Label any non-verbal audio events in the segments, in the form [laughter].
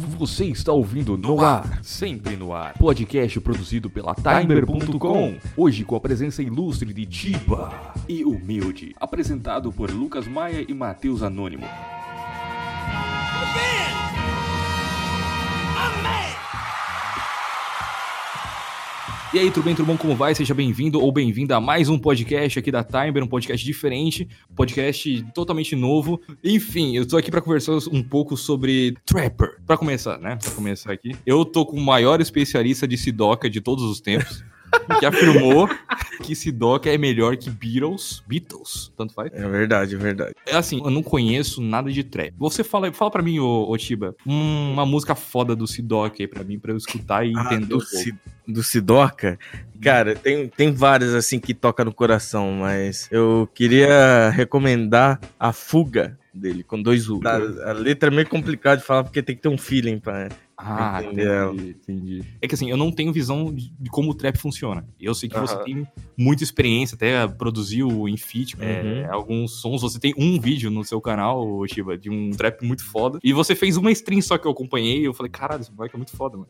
Você está ouvindo No Ar, sempre no ar. Podcast produzido pela Timer.com. Hoje com a presença ilustre de Tiba e Humilde. Apresentado por Lucas Maia e Matheus Anônimo. E aí, tudo bem, tudo bom? Como vai? Seja bem-vindo ou bem-vinda a mais um podcast aqui da Timer, um podcast diferente, podcast totalmente novo. Enfim, eu tô aqui para conversar um pouco sobre Trapper. Para começar, né? Para começar aqui. Eu tô com o maior especialista de Sidoca de todos os tempos. que afirmou que Sidoca é melhor que Beatles. Beatles, tanto faz. É verdade, é verdade. É assim, eu não conheço nada de trap. Você fala, fala pra mim, ô, ô Tiba, uma música foda do Sidoca aí pra mim, pra eu escutar e Ah, entender do, um do Sidoca? Cara, tem, tem várias assim que toca no coração, mas eu queria recomendar a Fuga dele, com dois U. A, a letra é meio complicada de falar porque tem que ter um feeling pra. Ah, Entender ela. entendi, entendi. É que assim, eu não tenho visão de de como o trap funciona. Eu sei que você tem muita experiência, até produziu em feat é, Uhum. alguns sons. Você tem um vídeo no seu canal, Chiba, de um trap muito foda. E você fez uma stream só que eu acompanhei e eu falei, caralho, esse moleque é muito foda, mano.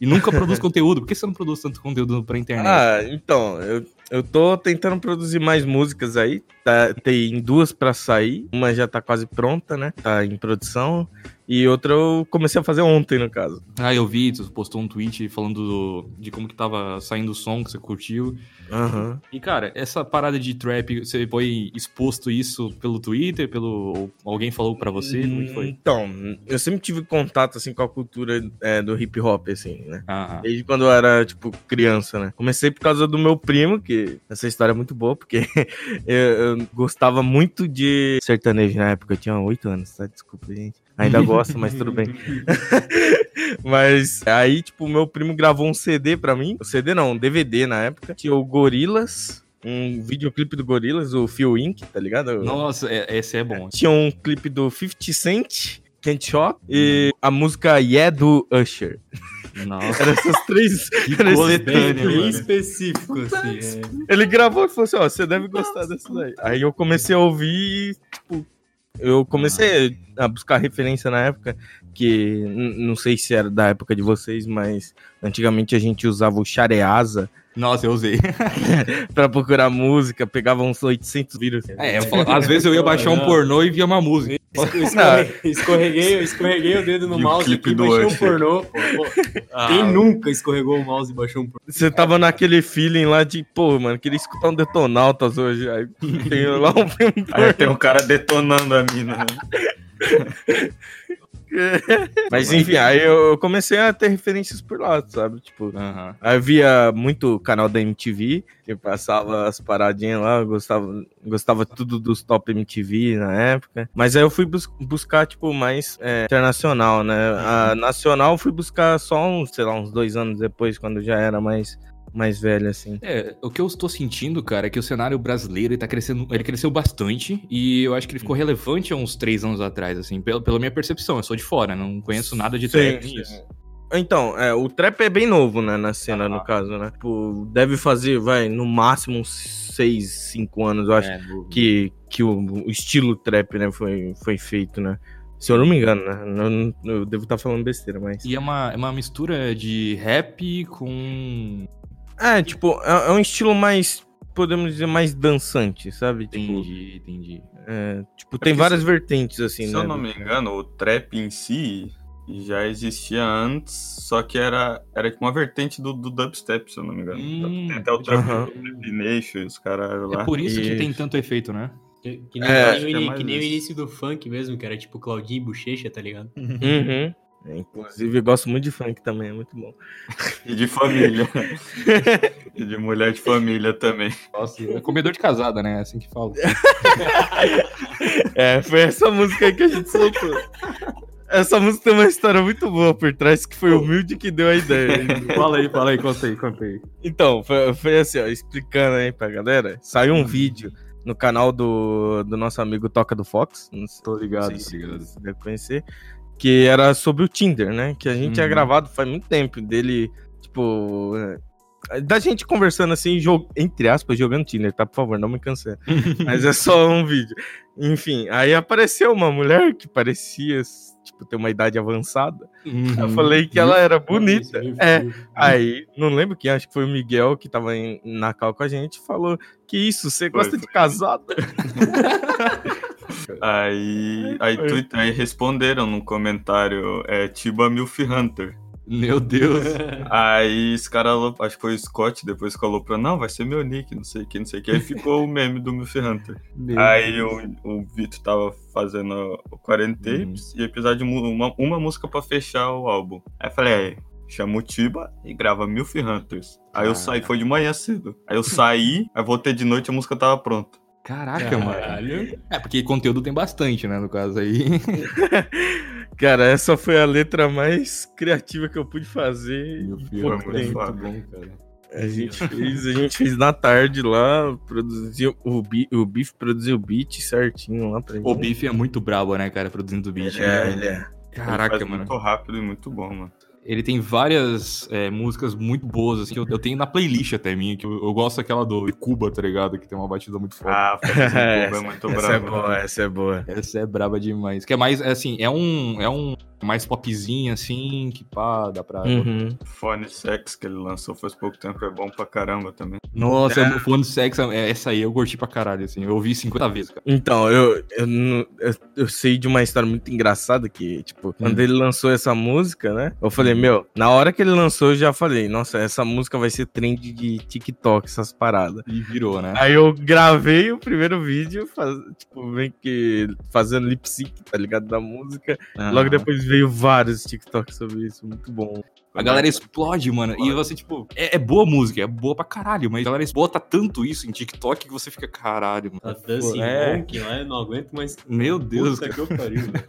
E nunca produz [laughs] conteúdo. Por que você não produz tanto conteúdo pra internet? Ah, então, eu, eu tô tentando produzir mais músicas aí. Tá, tem duas pra sair. Uma já tá quase pronta, né? Tá em produção. E outra eu comecei a fazer ontem, no caso. Ah, eu vi, tu postou um tweet falando do- de como que tava saindo o som que você curtiu. Aham. E, cara, essa parada de trap, você foi exposto isso pelo Twitter, pelo. ou alguém falou pra você? Como foi? Então, eu sempre tive contato, assim, com a cultura é, do hip hop, assim, né? Ah, Desde quando eu era, tipo, criança, né? Comecei por causa do meu primo, que essa história é muito boa, porque [laughs] eu, eu gostava muito de sertanejo na época. Eu tinha 8 anos, tá? Desculpa, gente. Ainda gosto, mas tudo bem. [laughs] mas aí, tipo, meu primo gravou um CD pra mim. CD não, um DVD na época. Tinha o Gorilas, um videoclipe do Gorilas, o Phil Inc., tá ligado? Nossa, é- esse é bom. Tinha um clipe do 50 Cent, Can't Shop, e a música Yeah do Usher. Nossa, Eram essas três. [laughs] que Era coletânea, Bem específico, assim. é. Ele gravou e falou assim: Ó, você deve gostar dessa daí. Aí eu comecei a ouvir e, tipo, eu comecei a buscar referência na época, que não sei se era da época de vocês, mas antigamente a gente usava o Shareasa Nossa, eu usei. [laughs] pra procurar música, pegava uns 800 vírus. É, eu falo- às vezes eu ia baixar um Não. pornô e via uma música. Escorreguei, eu escorreguei o dedo no E o mouse e baixei um pornô. pô. Pô, Quem nunca escorregou o mouse e baixou um pornô? Você tava naquele feeling lá de, pô, mano, queria escutar um Detonautas hoje. Aí tem lá um filme Aí tem um cara detonando a mina. Né? [laughs] [laughs] Mas enfim, aí eu comecei a ter referências por lá, sabe? Tipo, Aham. aí eu via muito canal da MTV, que passava as paradinhas lá, gostava, gostava tudo dos top MTV na época. Mas aí eu fui bus- buscar, tipo, mais é, internacional, né? A nacional eu fui buscar só uns, sei lá, uns dois anos depois, quando já era mais, mais velho, assim. É, o que eu estou sentindo, cara, é que o cenário brasileiro ele tá crescendo, ele cresceu bastante e eu acho que ele ficou relevante há uns três anos atrás, assim, pela, pela minha percepção. Eu sou de fora, não conheço nada de trap. nisso. Então, é, o trap é bem novo, né, na cena, Ah. no caso, né? Tipo, deve fazer, vai, no máximo uns 6, 5 anos, eu acho, É, do- que, que o, o estilo trap, né, foi, foi feito, né? Se eu não me engano, né? Eu, eu devo estar falando besteira, mas... E é uma, é uma mistura de rap com. É, tipo, é, é um estilo mais, podemos dizer, mais dançante, sabe? Tipo, Entendi, entendi. é, tipo tem que várias vertentes, assim, Se né? eu não me engano, o trap em si já existia antes, só que era, era tipo uma vertente do, do dubstep, se eu não me engano. Hum, tem até o trap aham. Nation, os caras lá. É por isso que tem tanto efeito, né? Que, que nem, É, nem que o é mais que nem o início do funk mesmo, que era tipo Claudinho e Bochecha, tá ligado? Uhum. É, Inclusive, eu gosto muito de funk também, é muito bom. [laughs] E de família. [laughs] e de mulher de família também. Nossa, é comedor de casada, né? É assim que fala. [laughs] É, foi essa música aí que a gente soltou. Essa música tem uma história muito boa por trás, que foi o Humilde que deu a ideia. fala aí, fala aí, conta aí, conta aí. Então, foi, foi assim, ó, explicando aí pra galera, saiu um vídeo no canal do, do nosso amigo Toca do Fox, não sei, Tô ligado, não sei se ligado. você deve conhecer, que era sobre o Tinder, né? Que a gente tinha Uhum. gravado faz muito tempo, dele, tipo, é, Da gente conversando assim, jog... entre aspas, jogando Tinder, tá? Por favor, não me cancele. [laughs] Mas é só um vídeo. Enfim, aí apareceu uma mulher que parecia, tipo, ter uma idade avançada. Uhum. Eu falei que ela era bonita. É, aí, não lembro quem, acho que foi o Miguel que tava em, na cal com a gente, falou que isso, você Foi, gosta de foi. casada? [laughs] Aí, aí, tu, aí responderam no comentário, é Tiba Milf Hunter. Meu Deus. [laughs] Aí esse cara, acho que foi o Scott, depois falou pra, não, vai ser meu nick, não sei o que, não sei o que. Aí ficou o meme do Milf Hunter. Meu Aí Deus. o, o Vitor tava fazendo o 40 Tapes e ia precisar de mu- uma, uma música pra fechar o álbum. Aí falei, aí, chama o Tiba e grava Milf Hunters. Aí eu saí, foi de manhã cedo. Aí eu saí, aí voltei de noite e a música tava pronta. Caraca, mano. Caralho. É, porque conteúdo tem bastante, né, no caso aí. [laughs] Cara, essa foi a letra mais criativa que eu pude fazer. Meu filho, é muito bom, cara. A gente fez, a gente fez na tarde lá, produziu o, bi, o Biff produziu o beat certinho lá pra O gente. Biff é muito brabo, né, cara, produzindo beat. É, né? ele é. Caraca, Ele faz mano. Muito rápido e muito bom, mano. Ele tem várias é, músicas muito boas, assim, que eu, eu tenho na playlist até minha, que eu, eu gosto daquela do Cuba, tá ligado? Que tem uma batida muito forte. Ah, [laughs] É, é muito essa bravo. é boa, essa é boa. Essa é braba demais. Que é mais, é assim, é um, é um mais popzinho, assim, que pá, dá pra... Uhum. Fone Sex que ele lançou faz pouco tempo é bom pra caramba também. Nossa, É. é. falando de sexo, é, essa aí eu curti pra caralho, assim. Eu ouvi 50 vezes, cara. Então, eu, eu, eu, eu sei de uma história muito engraçada que, tipo, quando ele lançou essa música, né? Eu falei, meu, na hora que ele lançou, eu já falei, nossa, essa música vai ser trend de TikTok, essas paradas. E virou, né? Aí eu gravei o primeiro vídeo, faz- tipo, meio que fazendo lip sync, tá ligado? Da música. Logo Ah. depois veio vários TikToks sobre isso, muito bom. A galera explode, mano. E você, tipo, é, é boa música, é boa pra caralho, mas a galera bota tanto isso em TikTok que você fica, caralho, Tá mano. Dancing É. Monkey lá, eu não aguento mais. Meu Deus, Puta que eu pariu, [laughs] velho.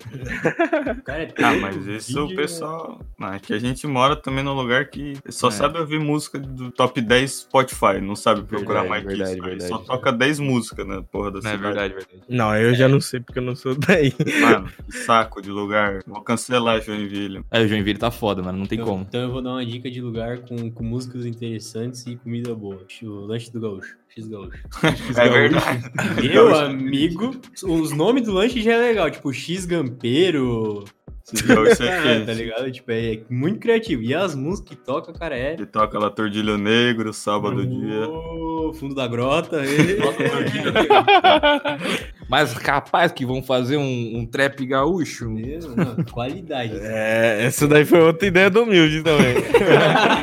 O cara é Ah, mas isso o vídeo, pessoal. Não, é que a gente mora também num lugar que só É. sabe ouvir música do top 10 Spotify, não sabe procurar Verdade, mais que verdade, isso. Verdade. Só toca 10 músicas na porra da é cidade. verdade, verdade. Não, eu já não sei porque eu não sou daí. Mano, que saco de lugar. Vou cancelar Joinville. É, o Joinville tá foda, mano, não tem Então, como. Então eu vou dar uma dica de lugar com, com músicas interessantes e comida boa. O lanche do gaúcho. X gaúcho. [laughs] É verdade. Meu amigo, os nomes do lanche já é legal, tipo X Gampeiro. Gaúcho é Ah, tá ligado? Tipo, é muito criativo. E as músicas que toca, cara, é. Ele toca lá Tordilho Negro, sábado dia. Ô, fundo da grota. ele- [laughs] Mas capaz que vão fazer um, um trap gaúcho. Meu, não, qualidade. [laughs] É, essa daí foi outra ideia do Humilde também.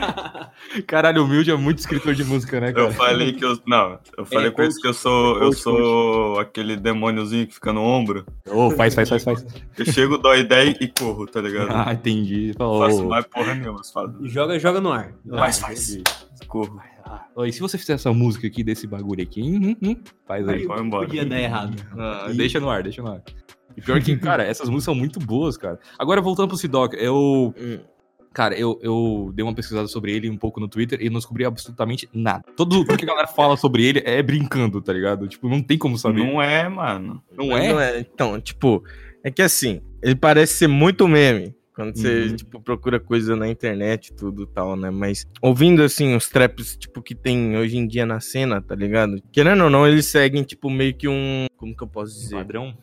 [laughs] Caralho, o Humilde é muito escritor de música, né, cara? Eu falei que eu. Não, eu falei É, pra eles coach. que eu sou. Eu Coach, sou aquele demôniozinho que fica no ombro. Ô, faz, faz, faz, faz. Eu chego, dou a ideia e corro, tá ligado? [laughs] Ah, entendi. Ô, faço mais porra nenhuma, joga, joga no ar. Faz, faz. Corro. Ô, e se você fizer essa música aqui desse bagulho aqui? Hum, hum, hum, faz aí. Aí, vai embora. Podia dar errado. Ah, deixa no ar, deixa no ar. E pior que, cara, essas músicas são muito boas, cara. Agora, voltando pro Sidoc, eu. Hum. Cara, eu, eu dei uma pesquisada sobre ele um pouco no Twitter e não descobri absolutamente nada. Tudo, tudo que a galera fala sobre ele é brincando, tá ligado? Tipo, não tem como saber. Não é, mano. Não, é? Então, tipo, é que assim, ele parece ser muito meme. Quando você, Uhum. tipo, procura coisa na internet e tudo tal, né? Mas ouvindo, assim, os traps, tipo, que tem hoje em dia na cena, tá ligado? Querendo ou não, eles seguem, tipo, meio que um... Como que eu posso dizer? Padrão?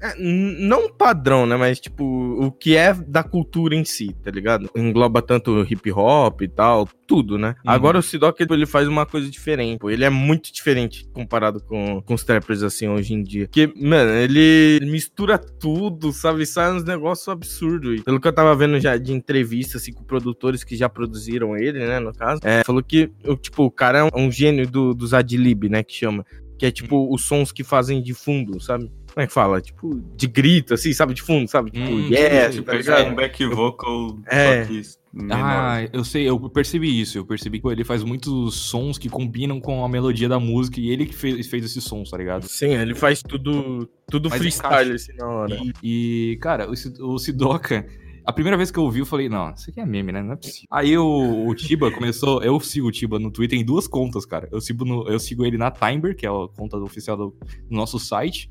É, não padrão, né? Mas, tipo, o que é da cultura em si, tá ligado? Engloba tanto hip hop e tal, tudo, né? Uhum. Agora o Sidoc, ele faz uma coisa diferente. Ele é muito diferente comparado com, com os trappers, assim, hoje em dia. Porque, mano, ele mistura tudo, sabe? Sai uns negócios absurdos. E pelo que eu tava vendo já de entrevista, assim, com produtores que já produziram ele, né, no caso, é, falou que, tipo, o cara é um, um gênio do, dos adlib, né, que chama. Que é, tipo, os sons que fazem de fundo, sabe? Como é que fala? Tipo, de grito, assim, sabe? De fundo, sabe? Tipo, Hum, yes, sim, tá Tipo, ligado? um back vocal, É. só que menor. Ah, eu sei, eu percebi isso. Eu percebi que ele faz muitos sons que combinam com a melodia da música e ele que fez, fez esses sons, tá ligado? Sim, ele faz tudo, tudo Mas freestyle, encaixa. assim, na hora. E, e, cara, o, o Sidoca, a primeira vez que eu ouvi, eu falei, não, isso aqui é meme, né? Não é possível. Aí o, o Tiba começou, eu sigo o Tiba no Twitter em duas contas, cara. Eu sigo, no- eu sigo ele na Timber, que é a conta oficial do, do nosso site,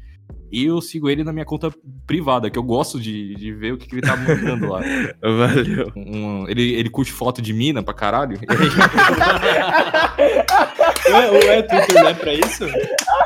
E eu sigo ele na minha conta privada, que eu gosto de, de ver o que, que ele tá mandando lá. [laughs] Valeu. Um- ele, ele curte foto de mina pra caralho. [laughs] Ué, ué, Twitter não é pra isso?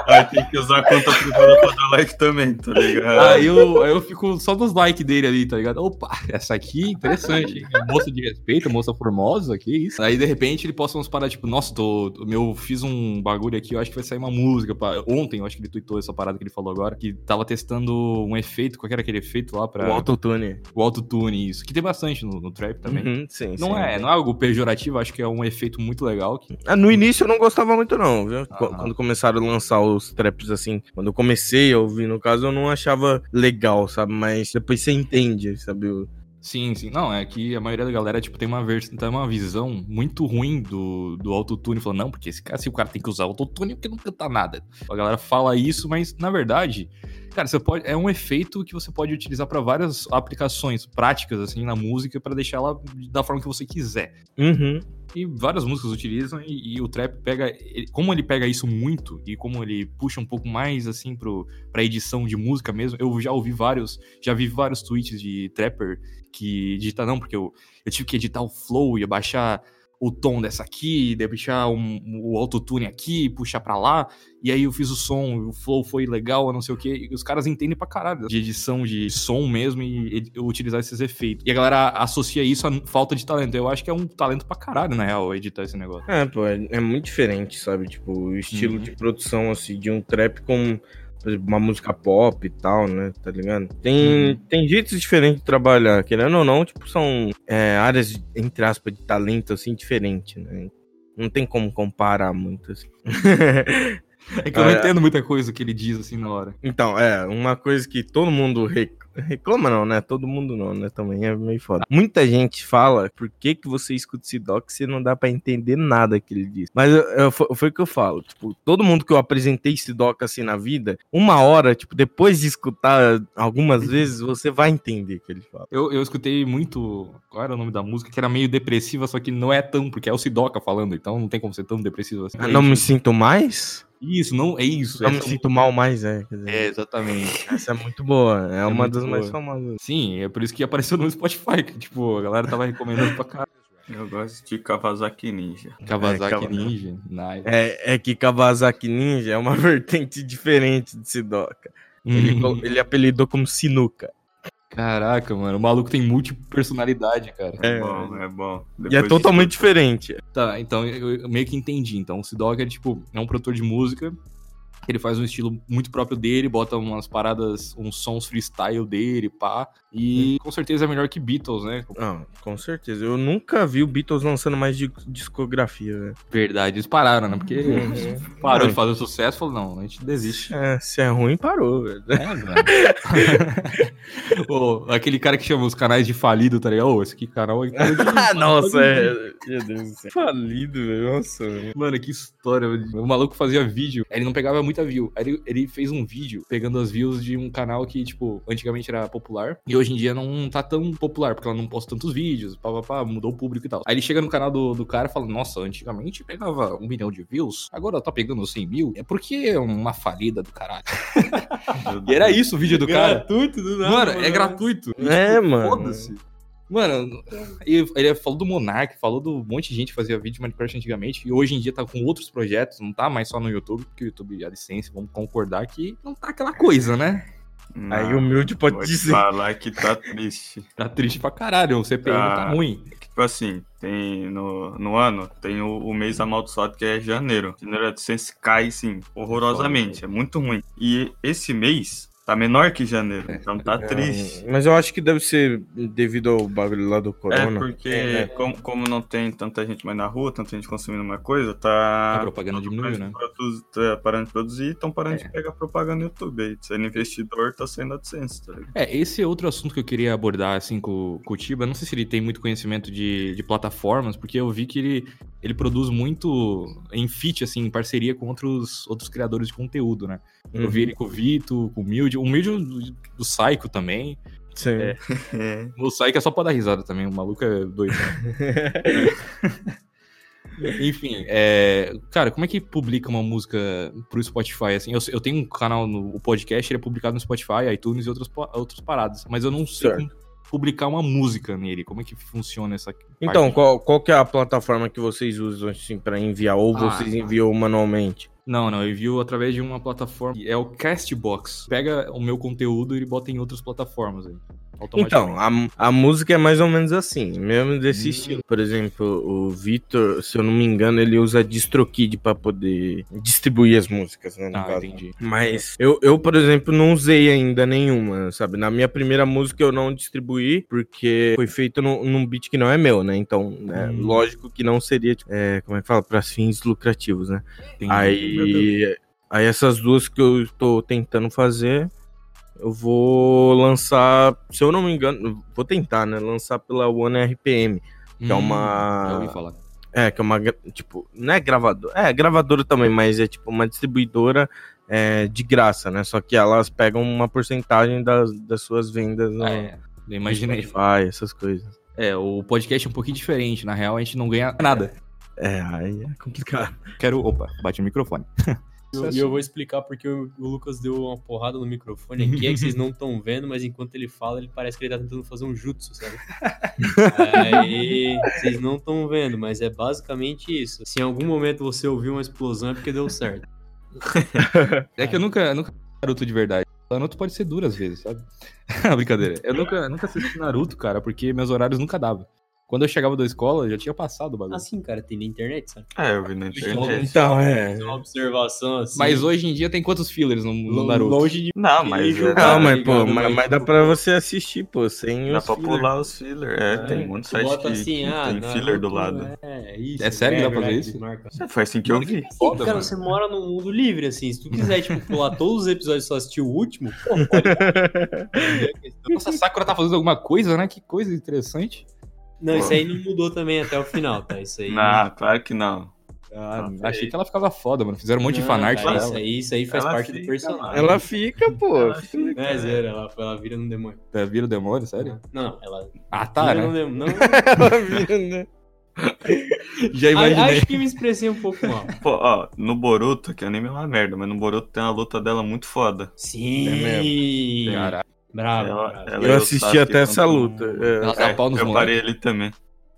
Aí tem que usar a conta privada pra dar like também, tá ligado? Aí eu, aí eu fico só nos likes dele ali, tá ligado? Opa, essa aqui, interessante. hein? Moça de respeito, moça formosa, que isso. Aí de repente ele posta umas paradas tipo, nossa, tô, meu, fiz um bagulho aqui, eu acho que vai sair uma música. pá. Ontem eu acho que ele tweetou essa parada que ele falou agora, que tava testando um efeito, qual que era aquele efeito lá pra. O autotune. o autotune, isso. Que tem bastante no, no trap também. Uhum, sim, Não sim. é, não é algo pejorativo, acho que é um efeito muito legal. Que... Ah, No início eu não gostava muito, não, viu? Ah. Quando começaram a lançar os traps assim, quando eu comecei a ouvir, no caso, eu não achava legal, sabe? Mas depois você entende, sabe? Sim, sim. Não, é que a maioria da galera, tipo, tem uma, vers... tem uma visão muito ruim do, do autotune. Falando, não, porque esse cara, se o cara tem que usar autotune, porque não canta nada. A galera fala isso, mas na verdade, cara, você pode. É um efeito que você pode utilizar pra várias aplicações práticas, assim, na música, pra deixar ela da forma que você quiser. Uhum. E várias músicas utilizam, e, e o trap pega. ele- como ele pega isso muito, e como ele puxa um pouco mais assim pro, pra edição de música mesmo, eu já ouvi vários, já vi vários tweets de trapper que digita, não, porque eu, eu tive que editar o flow e baixar o tom dessa aqui, deixar um, o autotune aqui, puxar pra lá, e aí eu fiz o som, o flow foi legal, não sei o que, e os caras entendem pra caralho de edição de som mesmo e ed- utilizar esses efeitos. E a galera associa isso à falta de talento. Eu acho que é um talento pra caralho, na real, editar esse negócio. É, pô, é, é muito diferente, sabe? Tipo, o estilo Uhum. de produção, assim, de um trap com, uma música pop e tal, né? Tá ligado? Tem, Uhum. tem jeitos diferentes de trabalhar, querendo ou não, tipo, são é, áreas, entre aspas, de talento, assim, diferente, né? Não tem como comparar muito, assim. [laughs] É que eu não é. entendo muita coisa que ele diz assim na hora. Então, é, uma coisa que todo mundo rec- reclama, não, né? Todo mundo não, né? Também é meio foda. Muita gente fala por que, que você escuta esse doc se não dá pra entender nada que ele diz. Mas eu- eu- foi, o que eu falo. Tipo, todo mundo que eu apresentei esse doc assim na vida, uma hora, tipo, depois de escutar algumas vezes, você vai entender o que ele fala. Eu, eu escutei muito. Qual era o nome da música? Que era meio depressiva, só que não é tão, porque é o Sidoca falando, então não tem como ser tão depressivo assim. Ah, não me sinto mais? Isso, não é isso. Não me essa- sinto mal mais, é. Dizer, É, exatamente. Essa é muito boa. É, uma muito das mais boa. famosas. Sim, é por isso que apareceu no Spotify, que, tipo, a galera tava recomendando pra caralho. Eu gosto de Kawasaki Ninja. Kawasaki Kawa- Ninja, nice. É, é que Kawasaki Ninja é uma [laughs] vertente diferente de Sidoca. Ele, Uhum. ele apelidou como Sinuca. Caraca, mano, o maluco tem multipersonalidade, cara. É, É. bom, é bom. E é Depois totalmente diferente. Tá, então eu eu meio que entendi. Então o Sidoca é tipo, é um produtor de música. Ele faz um estilo muito próprio dele, bota umas paradas, uns sons freestyle dele, pá. E com certeza é melhor que Beatles, né? Ah, com certeza. Eu nunca vi o Beatles lançando mais di- discografia, velho. Verdade, eles pararam, né? Porque Uhum. parou Não. de fazer sucesso, falou, não, a gente desiste. É, se é ruim, parou, velho. É, velho. [laughs] Aquele cara que chama os canais de falido, tá ligado? Ô, esse aqui canal aí. [laughs] Ah, nossa, é. Meu Deus do céu. Falido, velho. Nossa, velho. Mano, que história. O maluco fazia vídeo, ele não pegava muita view. Aí ele, ele fez um vídeo pegando as views de um canal que, tipo, antigamente era popular. E hoje em dia não tá tão popular, porque ela não posta tantos vídeos, pá, pá, pá, mudou o público e tal. Aí ele chega no canal do, do cara e fala: Nossa, antigamente pegava um milhão de views, agora tá pegando 100 mil. É porque é uma falida do caralho. [laughs] E era isso o vídeo do cara. Gratuito do nada. Mano, é gratuito. E, É, mano. Foda-se. Mano, ele falou do Monark, falou do monte de gente que fazia vídeo de Minecraft antigamente, e hoje em dia tá com outros projetos, não tá mais só no YouTube, porque o YouTube, a licença, vamos concordar que não tá aquela coisa, né? Não, Aí humilde pode vou dizer. falar que tá triste. [laughs] Tá triste pra caralho, o CPI não tá Ah. ruim. Tipo assim, tem no, no ano, tem o, o mês amaldiçoado que é janeiro. Janeiro a AdSense cai, sim, horrorosamente. É muito ruim. E esse mês tá menor que janeiro. Então tá triste. Mas eu acho que deve ser devido ao bagulho lá do É, Corona. porque É, né? como, como não tem tanta gente mais na rua, tanta gente consumindo uma coisa, A tá. propaganda diminuiu, né? de produzir- tá parando de produzir e estão parando É. de pegar propaganda no YouTube. Aí, Sendo investidor, tá sendo AdSense, tá ligado? É, esse é outro assunto que eu queria abordar, assim, com, com o Tiba. Não sei se ele tem muito conhecimento de, de plataformas, porque eu vi que ele, ele produz muito em feat, assim, em parceria com outros, outros criadores de conteúdo, né? Eu Uhum. vi ele com o Vito, com o Milde, o Milde do, Psycho também. Sim. [laughs] É. O Psycho é só pra dar risada também, o maluco é doido. [laughs] Enfim, é, cara, como é que publica uma música pro Spotify? Assim, eu, eu tenho um canal no o podcast, ele é publicado no Spotify, iTunes e outras, outras paradas, mas eu não sei como publicar uma música nele. Como é que funciona essa Então, parte? qual, qual que é a plataforma que vocês usam assim para enviar? Ou Ah, vocês tá. enviam manualmente? Não, não, eu envio através de uma plataforma, é o Castbox. Pega o meu conteúdo e bota em outras plataformas aí. Então, a, a música é mais ou menos assim, mesmo desse Hum. estilo. Por exemplo, o Vitor, se eu não me engano, ele usa DistroKid pra poder distribuir as músicas, né? no Ah, caso. entendi. Mas eu, eu, por exemplo, não usei ainda nenhuma, sabe? Na minha primeira música eu não distribuí, porque foi feito num, num beat que não é meu, né? Então, né, Hum. lógico que não seria, tipo, é, como é que fala? Pra fins lucrativos, né? Entendi. Aí, aí essas duas que eu tô tentando fazer, eu vou lançar, se eu não me engano, vou tentar, né? Lançar pela One RPM, que é Hum, uma- Já ouvi falar. é, que é uma, tipo, não é gravadora, é gravadora também, mas é tipo uma distribuidora é, de graça, né? Só que elas pegam uma porcentagem das, das suas vendas no Ah, é. Eu imaginei. Spotify, essas coisas. É, o podcast é um pouquinho diferente. Na real, a gente não ganha nada. É, aí é complicado. Quero. Opa, bate o microfone. [laughs] Eu- E eu vou explicar porque o, o Lucas deu uma porrada no microfone aqui, é que vocês não estão vendo, mas enquanto ele fala, ele parece que ele tá tentando fazer um jutsu, sabe? Aí, [laughs] vocês não estão vendo, mas é basicamente isso. Se em algum momento você ouviu uma explosão, é porque deu certo. É que eu nunca, nunca assisti Naruto de verdade. Naruto pode ser duro às vezes, sabe? [laughs] Brincadeira. Eu nunca, nunca assisti Naruto, cara, porque meus horários nunca davam. Quando eu chegava da escola, já tinha passado o bagulho. Assim, cara, tem na internet, sabe? É, eu vi na internet. Então, é. Uma observação assim. Mas hoje em dia tem quantos fillers no, no Naruto? longe de Não, mas Não, é, Não, tá mas, pô, mas, mas, dá pra você assistir, pô, sem dá os pra filler. pular os filler. É, tem muito site bota que, assim, que ah, tem Naruto, filler do lado. É, isso. É sério que dá pra fazer isso? marca. É, Foi assim que eu vi. Foda, cara, mano. você mora num mundo livre, assim. Se tu quiser, tipo, pular todos os episódios e só assistir o último, pô, pode. [laughs] Nossa, a Sakura tá fazendo alguma coisa, né? Que coisa interessante. Não, isso aí não mudou também até o final, tá? Isso aí. Não, claro que não. Ah, achei que ela ficava foda, mano. Fizeram um monte de Não, fanart cara, isso ela. aí, isso aí faz Ela parte do fica, personagem. Ela fica, pô. Ela fica é zero, ela, ela vira no demônio. É, Vira o demônio, sério? Não, não, ela Ah, tá, vira no né? demônio. Não, [laughs] Ela vira, né? [laughs] Já A- imaginei. acho que me expressei um pouco mal. [laughs] Pô, ó, no Boruto, que anime é uma merda, mas no Boruto tem uma luta dela muito foda. Sim! Caralho. Bravo, Ela- ela- Eu assisti até essa luta. é. Ela dá É, pau nos eu parei ele também.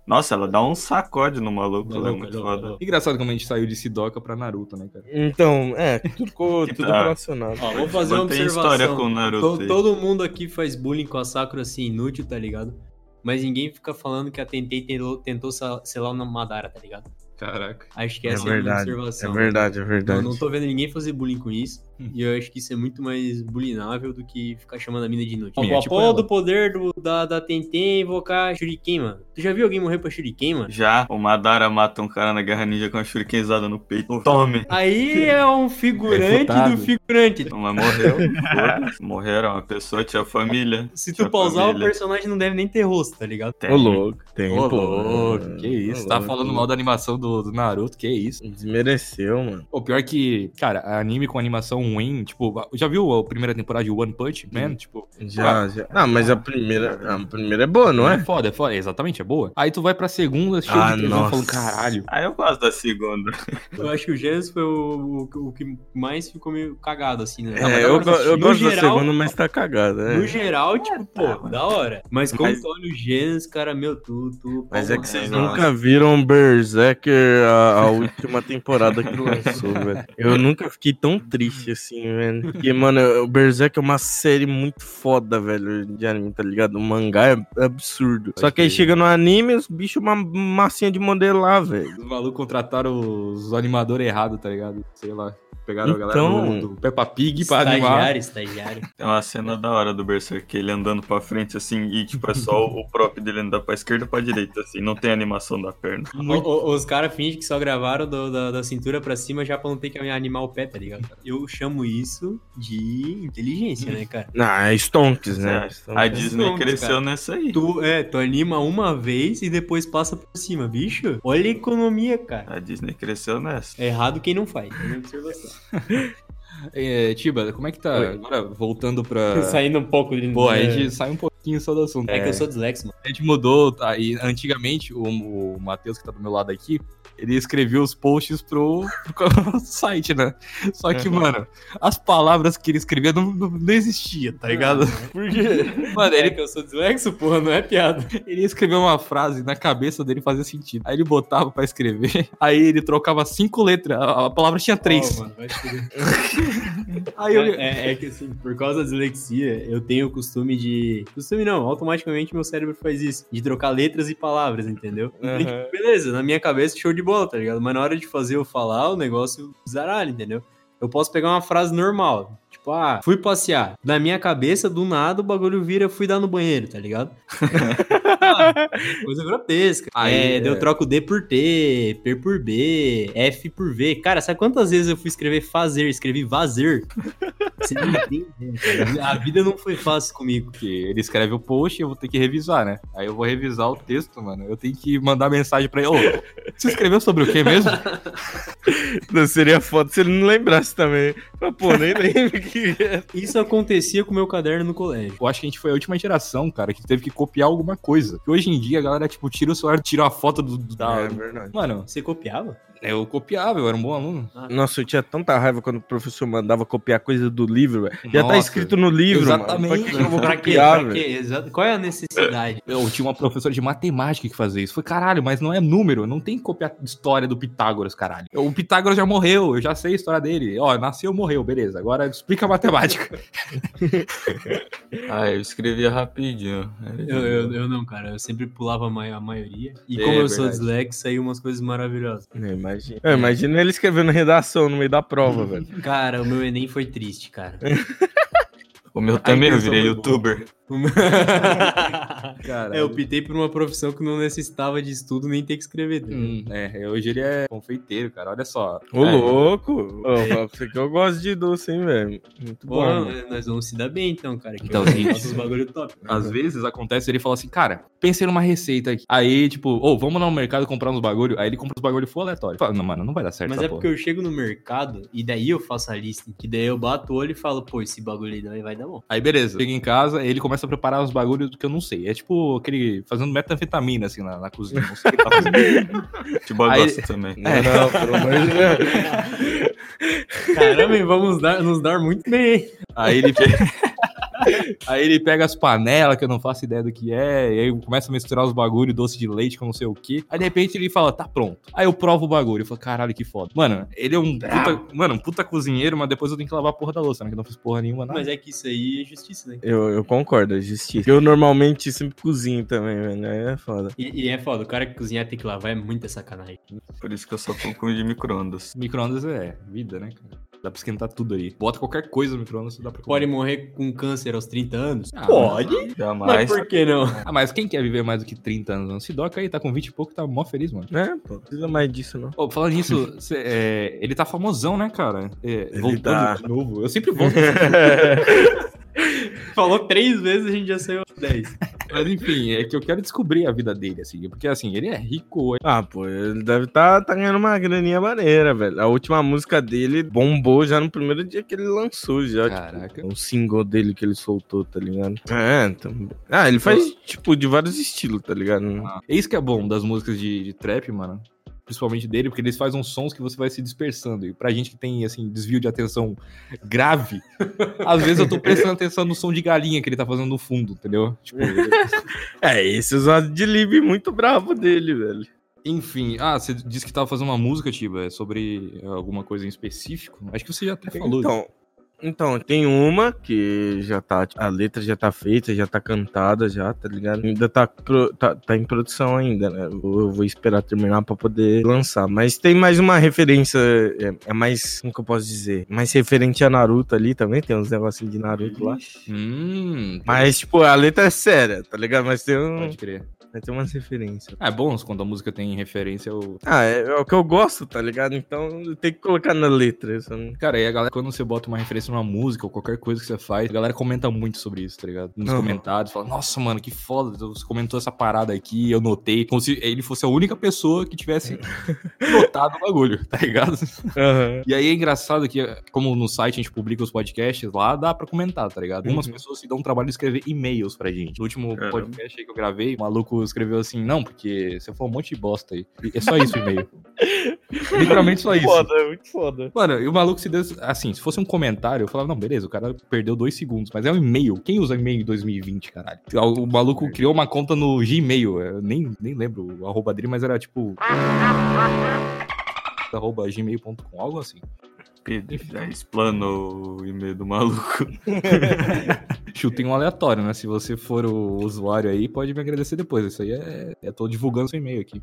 Nossa, ela dá um sacode no maluco, É ela é muito é louco, é foda. louco. Engraçado como a gente saiu de Sidoca pra Naruto, né, cara? Então, é, tudo, ficou- [laughs] tudo tá. relacionado. Ó, vou fazer uma Mantém observação. história com o Naruto To- aí. todo mundo aqui faz bullying com a Sakura assim, inútil, tá ligado? Mas ninguém fica falando que a Tentei tentou, tentou selar o Madara, tá ligado? Caraca. Acho que É essa é, a minha verdade, é observação. verdade, é Eu verdade. não tô vendo ninguém fazer bullying com isso. E eu acho que isso é muito mais bullyingável do que ficar chamando a mina de inútil. Minha, o tipo ela. do poder do, da, da Tentei invocar Shuriken, mano. Tu já viu alguém morrer pra Shuriken, mano? Já o Madara mata um cara na Guerra Ninja com uma shurikenizada no peito. Tome! Aí é um figurante Refutado. do figurante. Mas morreu. [laughs] Morreram, uma pessoa tinha família. Se tu pausar, o família. personagem não deve nem ter rosto, tá ligado? Tem. Ô, louco, tem, Ô, pô. louco, que isso? Ô, Tá louco. falando mal da animação do, do Naruto, que isso? Desmereceu, mano. O pior que, cara, anime com animação ruim, tipo, já viu a primeira temporada de One Punch Man? Tipo, Já, já. Ah, mas a primeira, a primeira é boa, não é é? foda, é foda, exatamente, é boa. Aí tu vai pra segunda, cheio Ah, de tesão, nossa. falando, caralho. Aí eu gosto da segunda. Eu acho que o Gênesis foi o, o, o que mais ficou meio cagado, assim, né? Não, É, dá eu, go- eu No gosto da geral- segunda, mas tá cagada, No né? geral, tipo, pô, tá, mano. da hora. Mas como Mas- tu olha o Gênesis, cara, meu, tu... tu Mas é que vocês. Nossa. nunca viram Berserker, a, a última temporada que lançou, velho. Eu nunca fiquei tão triste assim, velho. Porque, mano, o Berserk é uma série muito foda, velho, de anime, tá ligado? O mangá é absurdo. Só que aí chega no anime, os bichos uma massinha de modelar, velho. Os malucos contrataram os animadores errados, tá ligado? Sei lá. Pegaram a galera Então- do, do Peppa Pig pra animar. Estagiário, estagiário. Tem uma cena da hora do Berserk, ele andando pra frente assim, e tipo, é só o próprio dele andar pra esquerda e pra direita, assim, não tem animação da perna. O- o- os caras fingem que só gravaram do- da, da cintura pra cima já pra não ter que animar o pé, tá ligado? Eu chamo isso de inteligência, né, cara? Não, [laughs] é Stonks, né? É, a Disney Stonks, cresceu cara. nessa aí. Tu, é, tu anima uma vez e depois passa por cima, bicho. Olha a economia, cara. A Disney cresceu nessa. É errado quem não faz. É minha observação. [laughs] É, Tiba, como é que tá? Oi. Agora, voltando pra... [laughs] Saindo um pouco de. Pô, a é, gente sai um pouco pouquinho só do assunto. É, que eu sou dislexo, mano. A gente mudou, tá? E antigamente, o, o Matheus, que tá do meu lado aqui, ele escrevia os posts pro, [laughs] pro site, né? Só que, mano, as palavras que ele escrevia não, não, não existia, tá ligado? Por quê? Mano, É ele, que eu sou dislexo, porra, não é piada. ele escreveu uma frase na cabeça dele fazia sentido. Aí ele botava pra escrever, [laughs] aí ele trocava cinco letras, a, a palavra tinha três. Oh, mano, vai. [laughs] aí eu, É, é- é que assim, por causa da dislexia, eu tenho o costume de. Costume não, automaticamente meu cérebro faz isso. De trocar letras e palavras, entendeu? Tipo, beleza, na minha cabeça, show de bola, tá ligado? Mas na hora de fazer eu falar, o negócio zaralha, entendeu? Eu posso pegar uma frase normal. Tipo, ah, fui passear. Na minha cabeça, do nada, o bagulho vira, fui dar no banheiro, tá ligado? Ah, [laughs] Coisa grotesca. Aí, é, é. daí eu troco D por T, P por B, F por V. Cara, sabe quantas vezes eu fui escrever fazer, escrevi vazer? Você não entende, cara. A vida não foi fácil comigo. que ele escreve o post e eu vou ter que revisar, né? Aí eu vou revisar o texto, mano. Eu tenho que mandar mensagem pra ele. Ô, você escreveu sobre o que mesmo? [laughs] Não seria foda se ele não lembrasse também. Mas, pô, nem lembro que é. [laughs] Isso acontecia com o meu caderno no colégio. Eu acho que a gente foi a última geração, cara, que teve que copiar alguma coisa. Porque hoje em dia a galera, tipo, tira o celular, tira a foto do. do- da... É verdade. Mano, Você copiava? eu copiava, eu era um bom aluno. Nossa, eu tinha tanta raiva quando o professor mandava copiar coisa do livro, velho. Já tá escrito no livro, exatamente. mano. Pra que eu vou Pra quê? Pra quê? Exato. Qual é a necessidade? Eu tinha uma professora de matemática que fazia isso. Foi caralho, mas não é número, não tem que copiar história do Pitágoras, caralho. O Pitágoras já morreu, eu já sei a história dele. Ó, nasceu, morreu, beleza. Agora explica matemática. Ah, eu escrevia rapidinho. Eu, eu, eu não, cara. Eu sempre pulava a ma- a maioria. E É, como eu sou verdade. dislexo, saiu umas coisas maravilhosas. É, Imagina. É, imagina ele escrevendo redação no meio da prova, velho. Cara, o meu Enem foi triste, cara. [laughs] O meu também, eu virei youtuber. Cara, [laughs] é, eu optei por uma profissão que não necessitava de estudo nem ter que escrever. tá? Hum, é, hoje ele é confeiteiro, cara. Olha só. Ô, É, louco! Ô, você que eu gosto de doce, hein, velho. Muito Pô, bom. nós vamos se dar bem então, cara. Que Então, gente. os bagulho top. Às vezes acontece, ele fala assim, cara, pensei numa receita aqui. Aí, tipo, ô, vamos lá no mercado comprar uns bagulho. Aí ele compra os bagulho full aleatório. Fala, não, mano, não vai dar certo Mas essa é porra. porque eu chego no mercado e daí eu faço a lista. Que daí eu bato o olho e falo, pô, esse bagulho aí daí vai dar bom. Aí beleza, chega em casa, ele começa a preparar os bagulhos que eu não sei. É tipo aquele fazendo metanfetamina assim na, na cozinha. Não sei o que ele tá fazendo. [laughs] Tipo, Aí- gosto também. Não, não, pelo amor de Deus. Caramba, hein, vamos dar, nos dar muito bem, hein? Aí ele. Aí ele pega as panelas, que eu não faço ideia do que é, e aí começa a misturar os bagulhos, doce de leite com não sei o que. Aí de repente ele fala, tá pronto. Aí eu provo o bagulho, eu falo, caralho, que foda. Mano, ele é um puta, mano, um puta cozinheiro, mas depois eu tenho que lavar a porra da louça, né? Que eu não fiz porra nenhuma, nada. Mas é que isso aí é justiça, né? Eu, eu concordo, é justiça. Eu normalmente sempre cozinho também, velho. Aí é foda. E, e é foda, o cara que cozinhar tem que lavar é muita sacanagem. Por isso que eu só como de micro-ondas. Micro-ondas é vida, né, cara? Dá pra esquentar tudo ali. Bota qualquer coisa no micro-ondas, dá pra Pode morrer com câncer aos 30 anos? Ah, Pode. Mas Jamais. por que não? Ah, mas quem quer viver mais do que 30 anos? Não se doca aí, tá com 20 e pouco, tá mó feliz, mano. É, pô, não precisa mais disso, não. Ô, falando nisso, cê, é, ele tá famosão, né, cara? É, Ele voltando tá. de novo. Eu sempre volto. [laughs] Falou três vezes, a gente já saiu aos [laughs] 10. Mas enfim, é que eu quero descobrir a vida dele, assim. Porque, assim, ele é rico. Ah, pô, ele deve tá, tá ganhando uma graninha maneira, velho. A última música dele bombou já no primeiro dia que ele lançou, já. Caraca. Tipo, um single dele que ele soltou, tá ligado? É, então... Ah, ele faz, tipo, de vários estilos, tá ligado? Ah, é isso que é bom das músicas de, de trap, mano. Principalmente dele, porque eles fazem uns sons que você vai se dispersando. E pra gente que tem, assim, desvio de atenção grave, [laughs] às vezes eu tô prestando atenção no som de galinha que ele tá fazendo no fundo, entendeu? Tipo, [laughs] É, esse usado de lib muito bravo dele, velho. Enfim, ah, você disse que tava fazendo uma música, Tiba, é sobre alguma coisa em específico? Acho que você já até falou. Então, então, tem uma que já tá. A letra já tá feita, já tá cantada, já, tá ligado? Ainda tá, tá, tá em produção ainda, né? Eu eu vou esperar terminar pra poder lançar. Mas tem mais uma referência. É, é mais. Como que eu posso dizer? Mais referente a Naruto ali também. Tem uns negocinhos de Naruto lá. Hum, Mas, tipo, a letra é séria, tá ligado? Mas tem um. pode crer. Vai ter umas referências. Ah, é bom quando a música tem referência. Eu... Ah, é, é o que eu gosto, tá ligado? Então tem que colocar na letra. Isso não... Cara, e a galera, quando você bota uma referência numa música ou qualquer coisa que você faz, a galera comenta muito sobre isso, tá ligado? Nos Uhum. comentários, fala, nossa, mano, que foda, você comentou essa parada aqui, eu notei. Como se ele fosse a única pessoa que tivesse [laughs] notado o bagulho, tá ligado? Aham. E aí é engraçado que, como no site a gente publica os podcasts, lá dá pra comentar, tá ligado? Umas Uhum. pessoas se dão o trabalho de escrever e-mails pra gente. No último Caramba. podcast aí que eu gravei, o maluco escreveu assim, não, porque você falou um monte de bosta aí. É só isso o e-mail. [laughs] Literalmente só isso. Foda, é muito foda. Mano, e o maluco se deu. Assim, se fosse um comentário, eu falava, não, beleza, o cara perdeu dois segundos. Mas é um e-mail. Quem usa e-mail em 2020, caralho? O maluco criou uma conta no Gmail. Eu nem, nem lembro o arroba dele, mas era tipo. [laughs] arroba gmail.com, algo assim. Pedro, já explanou o e-mail do maluco. [laughs] Chutei um aleatório, né? Se você for o usuário aí, pode me agradecer depois. Isso aí é. Eu tô divulgando seu e-mail aqui.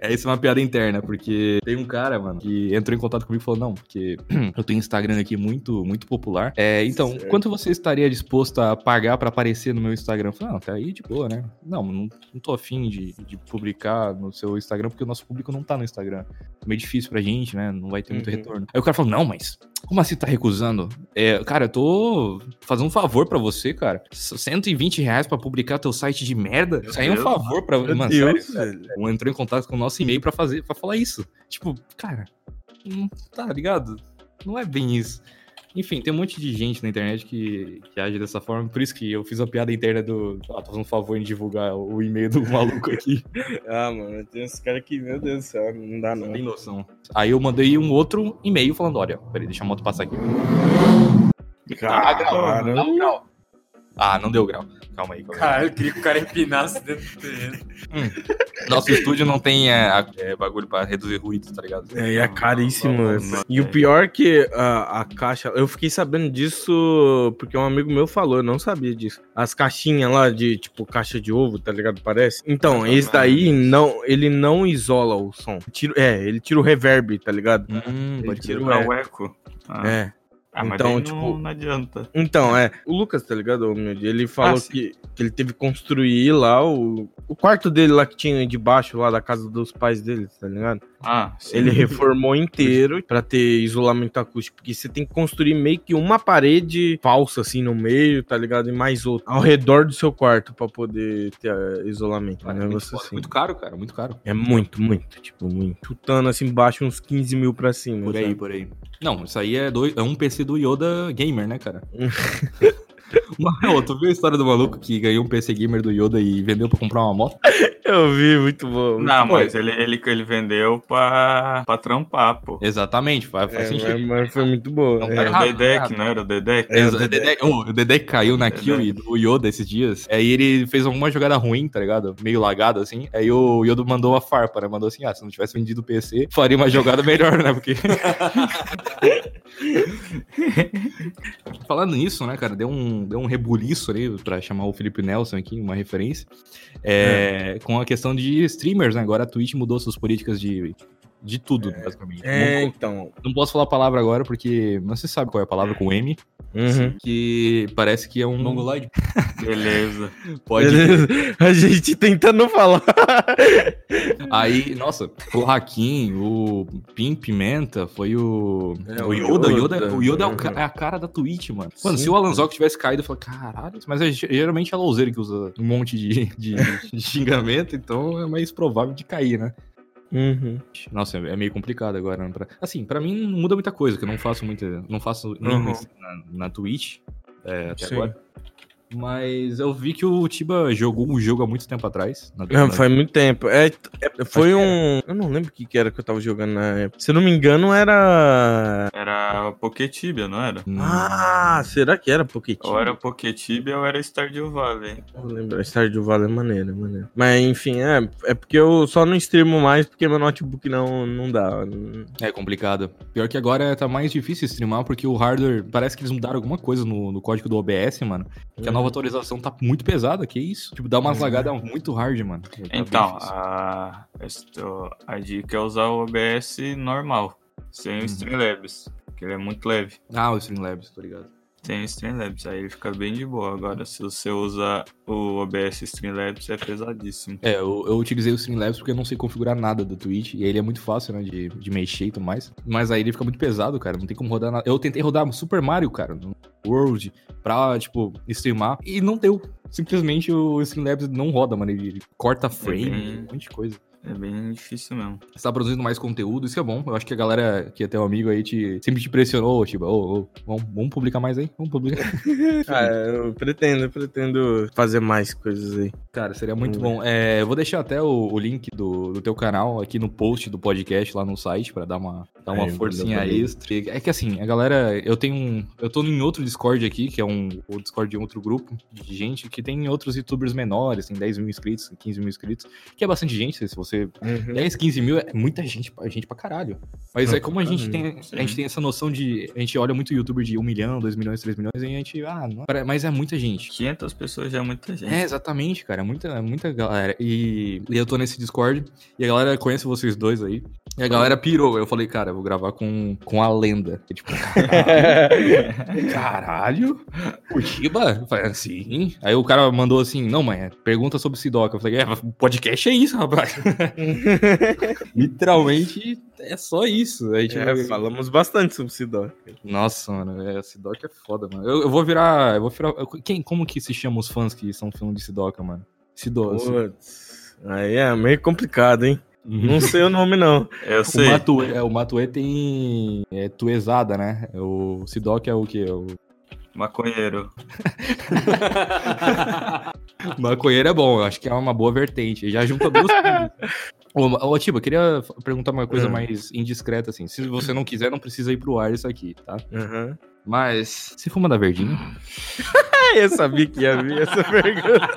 é isso é uma piada interna, porque tem um cara, mano, que entrou em contato comigo e falou: não, porque [clears throat] eu tenho Instagram aqui muito, muito popular. É, então, Certo. quanto você estaria disposto a pagar pra aparecer no meu Instagram? Eu falei, não, tá aí de boa, né? Não, não, não tô afim de, de publicar no seu Instagram, porque o nosso público não tá no Instagram. É meio difícil pra gente, né? Não vai ter muito Uhum. retorno. Aí o cara falou, não, mas como assim tá recusando? É, cara, eu tô fazendo um favor pra você, cara. 120 reais pra publicar teu site de merda? Meu Isso aí é um favor pra... Meu Mano, Deus, sério, velho. Entrou em contato com o nosso e-mail pra fazer, para falar isso. Tipo, cara, não tá ligado? Não é bem isso. Enfim, tem um monte de gente na internet que, que age dessa forma, por isso que eu fiz a piada interna do. Ah, tô fazendo um favor em divulgar o e-mail do maluco aqui. [laughs] Ah, mano, tem uns caras que, meu Deus do céu, não dá não. Tem noção. Aí eu mandei um outro e-mail falando: olha, peraí, deixa a moto passar aqui. Cara, Não, grau. Ah, não deu grau. Calma aí. Calma aí. Caralho, eu queria que o cara empinasse dentro do terreno. [laughs] Nosso estúdio não tem é, é, bagulho pra reduzir ruído, tá ligado? É, e é caríssimo. Não, não, não, e o é. pior que a, a caixa. Eu fiquei sabendo disso porque um amigo meu falou, eu não sabia disso. As caixinhas lá de, tipo, caixa de ovo, tá ligado? Parece. Então, esse daí não. Ele não isola o som. Tira, é, ele tira o reverb, tá ligado? Hum, Ele tira Ah, o eco. Ah, É. ah, mas então, tipo- não, não adianta. Então, é. O Lucas, tá ligado? Ele falou Ah, que, que ele teve que construir lá o, o quarto dele lá que tinha de baixo, lá da casa dos pais dele, tá ligado? Ah, sim. Ele reformou inteiro pra ter isolamento acústico, porque você tem que construir meio que uma parede falsa assim no meio, tá ligado? E mais outra ao redor do seu quarto pra poder ter eh, isolamento. Cara, um é muito, assim. muito caro, cara, muito caro. É muito, muito, tipo, muito. Chutando assim baixo uns 15 mil pra cima. Por aí, sabe? por aí. Não, isso aí é, dois, é um PC do Yoda Gamer, né, cara? [laughs] Mano, tu viu a história do maluco que ganhou um PC Gamer do Yoda e vendeu pra comprar uma moto? Eu vi, muito bom. muito Não, bom. mas ele, ele, ele vendeu pra, pra trampar, pô. Exatamente, faz, faz É, sentido. mas, mas foi muito bom. Não, é. tá Era errado, o Dedek, não era o Dedek? É, o Dedek, oh, o Dedek caiu na kill do Yoda esses dias. Aí ele fez alguma jogada ruim, tá ligado? Meio lagado assim. Aí o Yoda mandou uma farpa, né? Mandou assim: ah, se não tivesse vendido o PC, faria uma jogada melhor, né? Porque. [laughs] [laughs] Falando nisso, né, cara, deu um, deu um rebuliço ali pra chamar o Felipe Nelson aqui, uma referência. É, Com a questão de streamers, né? Agora a Twitch mudou suas políticas de. De tudo, basicamente. É, Não- então. não posso falar a palavra agora porque não se sabe qual é a palavra com M, Uhum. que parece que é um. Mongoloid? Beleza. Pode. Beleza. A gente tentando falar. Aí, nossa, o Hakim, o Pim Pimenta, foi o. É, o o Yoda. O Yoda, Yoda. o Yoda é, é a cara da Twitch, mano. Mano, Sim, se o Alanzoc tivesse caído, eu falei, caralho, mas é, geralmente é a Louzeiro que usa um monte de, de, de xingamento, então é mais provável de cair, né? Uhum. Nossa, é meio complicado agora. né, pra- Assim, pra mim não muda muita coisa, que eu não faço muita. Não faço Uhum. na, na Twitch é, até Sim. agora. Mas eu vi que o Tiba jogou um jogo há muito tempo atrás. Na, Não, na- faz muito tempo. É, é, foi que um. Eu não lembro o que, que era que eu tava jogando na época. Se eu não me engano, era. Era Poketibia, não era? Hum, Ah, será que era Pocket? Ou era Poketibia ou era Stardew Valley. Eu lembro. Stardew Valley é maneiro, é maneiro. Mas enfim, é, é porque eu só não streamo mais porque meu notebook não, não dá. É complicado. Pior que agora tá mais difícil streamar porque o hardware. Parece que eles mudaram alguma coisa no, no código do OBS, mano. Que a nova atualização tá muito pesada, que isso? Tipo, dá umas Uhum. lagadas muito hard, mano. Tá Então, a, a dica é usar o OBS normal, sem Uhum. o Streamlabs, que ele é muito leve. Ah, o Streamlabs, tô ligado. Tem o Streamlabs, aí ele fica bem de boa. Agora, se você usa o OBS Streamlabs, é pesadíssimo. É, eu, eu utilizei o Streamlabs porque eu não sei configurar nada do Twitch. E ele é muito fácil, né, de, de mexer e tudo mais. Mas aí ele fica muito pesado, cara. Não tem como rodar nada. Eu tentei rodar Super Mario, cara, no World, pra, tipo, streamar. E não deu. Simplesmente o Streamlabs não roda, mano. Ele corta frame, bem- um monte de coisa. É bem difícil mesmo. Você tá produzindo mais conteúdo, isso que é bom. Eu acho que a galera que é teu amigo aí te, sempre te pressionou, tipo, ô, ô, vamos, vamos publicar mais aí? Vamos publicar. [laughs] Ah, eu pretendo, eu pretendo fazer mais coisas aí. Cara, seria muito bom. É, eu vou deixar até o, o link do, do teu canal aqui no post do podcast lá no site pra dar uma, dar uma Aí, forcinha extra. É que assim, a galera, eu tenho um, eu tô em outro Discord aqui, que é um o Discord de um outro grupo de gente que tem outros youtubers menores, tem 10 mil inscritos, 15 mil inscritos, que é bastante gente, se você... Uhum. 10, 15 mil é muita gente, pra- gente pra caralho. Mas é como a gente tem, a gente tem essa noção de, a gente olha muito youtuber de 1 milhão, 2 milhões, 3 milhões, e a gente, ah, não, mas é muita gente. 500 pessoas já é muita gente. É, exatamente, cara. é Muita, é muita galera. E, e eu tô nesse Discord e a galera conhece vocês dois aí. E a galera pirou. Eu falei, cara, eu vou gravar com, com a lenda. E, tipo, caralho? [laughs] caralho? Curitiba? Eu falei, sim. Aí o cara mandou assim: não, mãe, pergunta sobre Sidoca. Eu falei, é, podcast é isso, rapaz. [laughs] Literalmente é só isso. Aí, tipo, É, falamos bastante sobre Sidó. Nossa, mano, é, Sidoca é foda, mano. Eu, eu vou virar. Eu vou virar. eu- Quem, como que se chama os fãs que são fãs de Sidoca, mano? Sidoca. Putz, aí é meio complicado, hein? Uhum. Não sei o nome, não. Eu O sei. Matue, é, o Matue tem. É tuezada, né? O Sidoc é o quê? O Maconheiro. [laughs] maconheiro é bom, eu acho que é uma boa vertente. Já junta duas coisas. [laughs] Ô, ô Tiba, eu queria perguntar uma coisa Hum. mais indiscreta, assim. Se você não quiser, não precisa ir pro ar isso aqui, tá? Uhum. Mas, se fuma da verdinha? [laughs] Eu sabia que ia vir essa pergunta.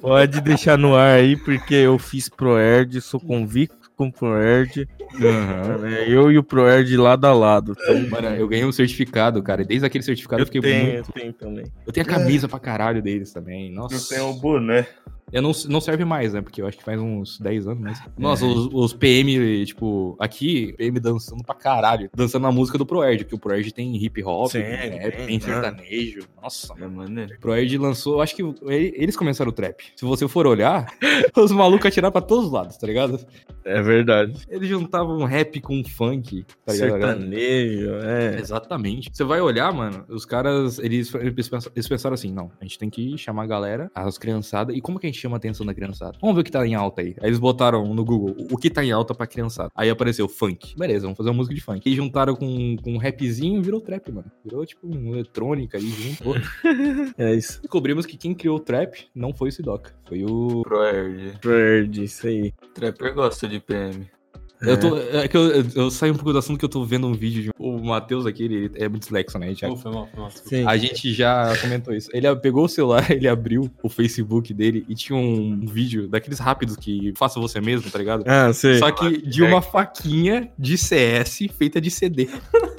Pode deixar no ar aí, porque eu fiz ProErd, sou convicto com ProErd. né? Eu e o ProErd lado a lado. Então, Mano, eu ganhei um certificado, cara. E desde aquele certificado eu, eu fiquei tenho, muito. eu tenho também. Eu tenho a camisa pra caralho deles também. Nossa. Eu tenho o boné. Eu não, não serve mais, né? Porque eu acho que faz uns 10 anos, mas. Nossa, os, os PM, tipo, aqui, PM dançando pra caralho. Dançando a música do Proerd, que o Proerd tem hip hop, Sim, tem rap, tem, né? sertanejo. Nossa, É maneiro. o Proerd lançou, acho que ele- eles começaram o trap. Se você for olhar, [laughs] os malucos atiraram pra todos os lados, tá ligado? É verdade. Eles juntavam rap com funk, tá ligado? Sertanejo, é. Exatamente. Você vai olhar, mano, os caras, eles, eles pensaram assim, não, a gente tem que chamar a galera, as criançadas, e como que a gente chama a atenção da criançada? Vamos ver o que tá em alta aí. Aí eles botaram no Google, o que tá em alta pra criançada. Aí apareceu funk. Beleza, vamos fazer uma música de funk. E juntaram com, com um rapzinho e virou trap, mano. Virou, tipo, um eletrônica aí junto. [laughs] É isso. Descobrimos que quem criou o trap não foi o Sidoca, foi o... Proerd. ProErd, isso aí. Trapper gosta de PM. Eu, tô, é que eu, eu, saio um pouco do assunto que eu tô vendo um vídeo de... O Matheus aqui, ele é muito dislexo, né? A gente já Pô, foi mal, foi mal. desculpa. Sim. A gente já comentou isso. Ele pegou o celular, [laughs] ele abriu o Facebook dele e tinha um vídeo daqueles rápidos que faça você mesmo, tá ligado? Ah, sei. Só que de uma faquinha de CS feita de CD. [laughs]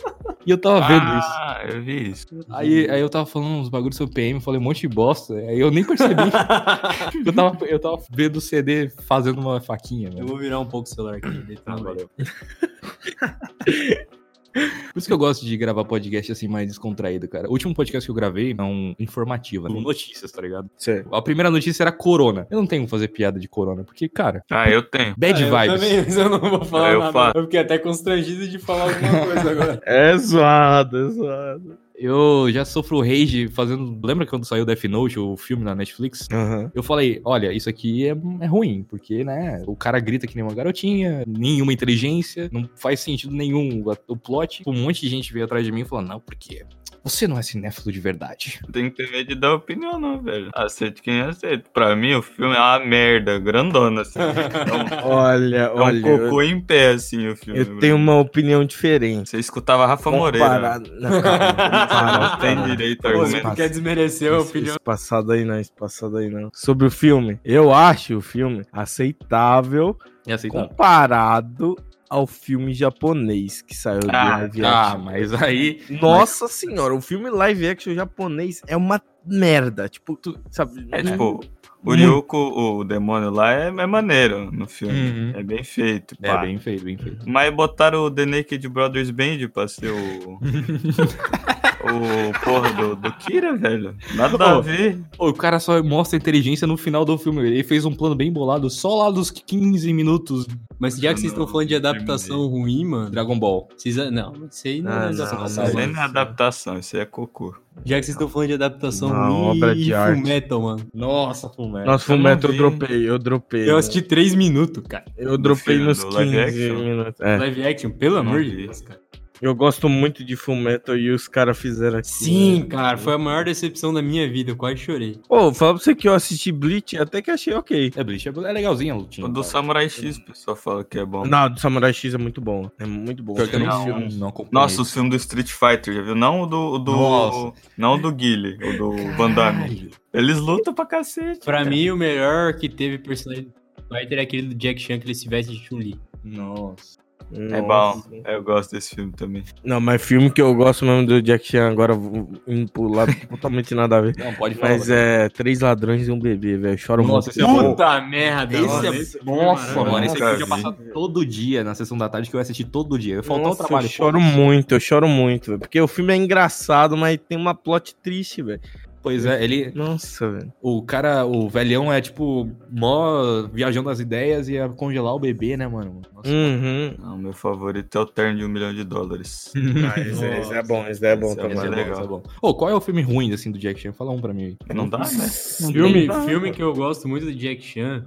E eu tava vendo isso. Ah, eu vi isso. Aí, aí eu tava falando uns bagulhos sobre PM, falei um monte de bosta. Aí eu nem percebi. [laughs] eu, tava, eu tava vendo o CD fazendo uma faquinha, Eu vou virar um pouco o celular aqui. Ah, valeu. [laughs] Por isso que eu gosto de gravar podcast assim mais descontraído, cara. O último podcast que eu gravei é um informativo, né? notícias, tá ligado? A primeira notícia era corona. Eu não tenho que fazer piada de corona, porque, cara, Ah, eu tenho. bad Ah, eu vibes. também, mas eu não vou falar Eu nada. falo. Eu fiquei até constrangido de falar alguma coisa agora. [laughs] É zoado, é zoado. Eu já sofro rage fazendo. Lembra quando saiu Death Note, o filme na Netflix? Aham. Eu falei, olha, isso aqui é, é ruim, porque, né, o cara grita que nem uma garotinha, nenhuma inteligência, não faz sentido nenhum o plot. Um monte de gente veio atrás de mim e falou, não, porque você não é cinéfilo de verdade. Não tem que ter medo de dar opinião, não, velho. Aceite quem aceita. Pra mim, o filme é uma merda, grandona, assim. [laughs] É um, Olha, é um olha. cocô em pé, assim, o filme. Eu tenho uma opinião diferente. Você escutava Rafa Moreira. Não, tem direito a você argumentar. não quer desmerecer a opinião. Isso passado aí não, isso passado aí não. Sobre o filme, eu acho o filme aceitável É aceitável. comparado ao filme japonês que saiu do Ah, live Ah, action. mas aí. Nossa senhora, o filme live action japonês é uma merda. Tipo, tu, sabe? É tipo, O Ryuko, o demônio lá, é, é maneiro no filme. Uhum. É bem feito. É, pá. bem feito, bem feito. Mas botaram o The Naked Brothers Band pra ser o. [laughs] o porra do, do Kira, velho. Nada a Ô, ver. Ô, o cara só mostra inteligência no final do filme. Ele fez um plano bem bolado só lá dos 15 minutos Mas já que vocês estão falando de adaptação ruim, mano. Dragon Ball. Vocês, não, isso aí não Ah, é não, adaptação. não, Isso não, aí não é adaptação, isso aí é cocô. Já que vocês estão falando de adaptação Não, ruim obra de e arte. Full Metal, mano. Nossa, Fullmetal. Nossa, eu não Fullmetal eu dropei, eu dropei. Eu assisti 3 minutos, cara. Eu dropei filme nos do 15 live minutos. É. Live action, pelo amor de. Deus, cara. Eu gosto muito de Fullmetal e os caras fizeram aqui. Sim, né? cara, foi a maior decepção da minha vida. Eu quase chorei. Pô, fala pra você que eu assisti Bleach, até que achei ok. É, Bleach é é legalzinho a lutinha. O do cara. Samurai X, o pessoal fala que é bom. Não, do Samurai X é muito bom. É muito bom. Pior que eu não, filmes. não. Nossa, os filmes do Street Fighter, já viu? Não o do. o do Nossa. não o do Guile, o do Van Damme. Eles lutam pra cacete. Pra cara. mim, o melhor que teve personagem do Fighter é aquele do Jack Chan que ele se veste de Chun-Li. Nossa. É Nossa. bom. Eu gosto desse filme também. Não, mas filme que eu gosto mesmo do Jack Chan, agora vou indo pro lado [laughs] totalmente nada a ver. Não, pode falar. Mas é Três Ladrões e um Bebê, velho. Choro Nossa, muito. esse é. Puta merda! Esse é... esse Nossa, é mano, esse aqui podia vi. passar todo dia na sessão da tarde que eu ia assistir todo dia. Eu faltou Nossa, trabalho. Eu choro muito, eu choro muito, velho. Porque o filme é engraçado, mas tem uma plot triste, velho. Pois é, ele. Nossa, velho. O cara, o velhão é tipo, mó viajando as ideias e ia congelar o bebê, né, mano? Nossa. Uhum. Não, meu favorito é o terno de um milhão de dólares. [laughs] Ah, esse, é- esse é bom, esse é bom Esse é também. É muito bom, legal. esse é bom. Ô, qual é o filme ruim, assim, do Jack Chan? Fala um pra mim aí. Não dá, né? Filme, Não, filme que eu gosto muito do Jack Chan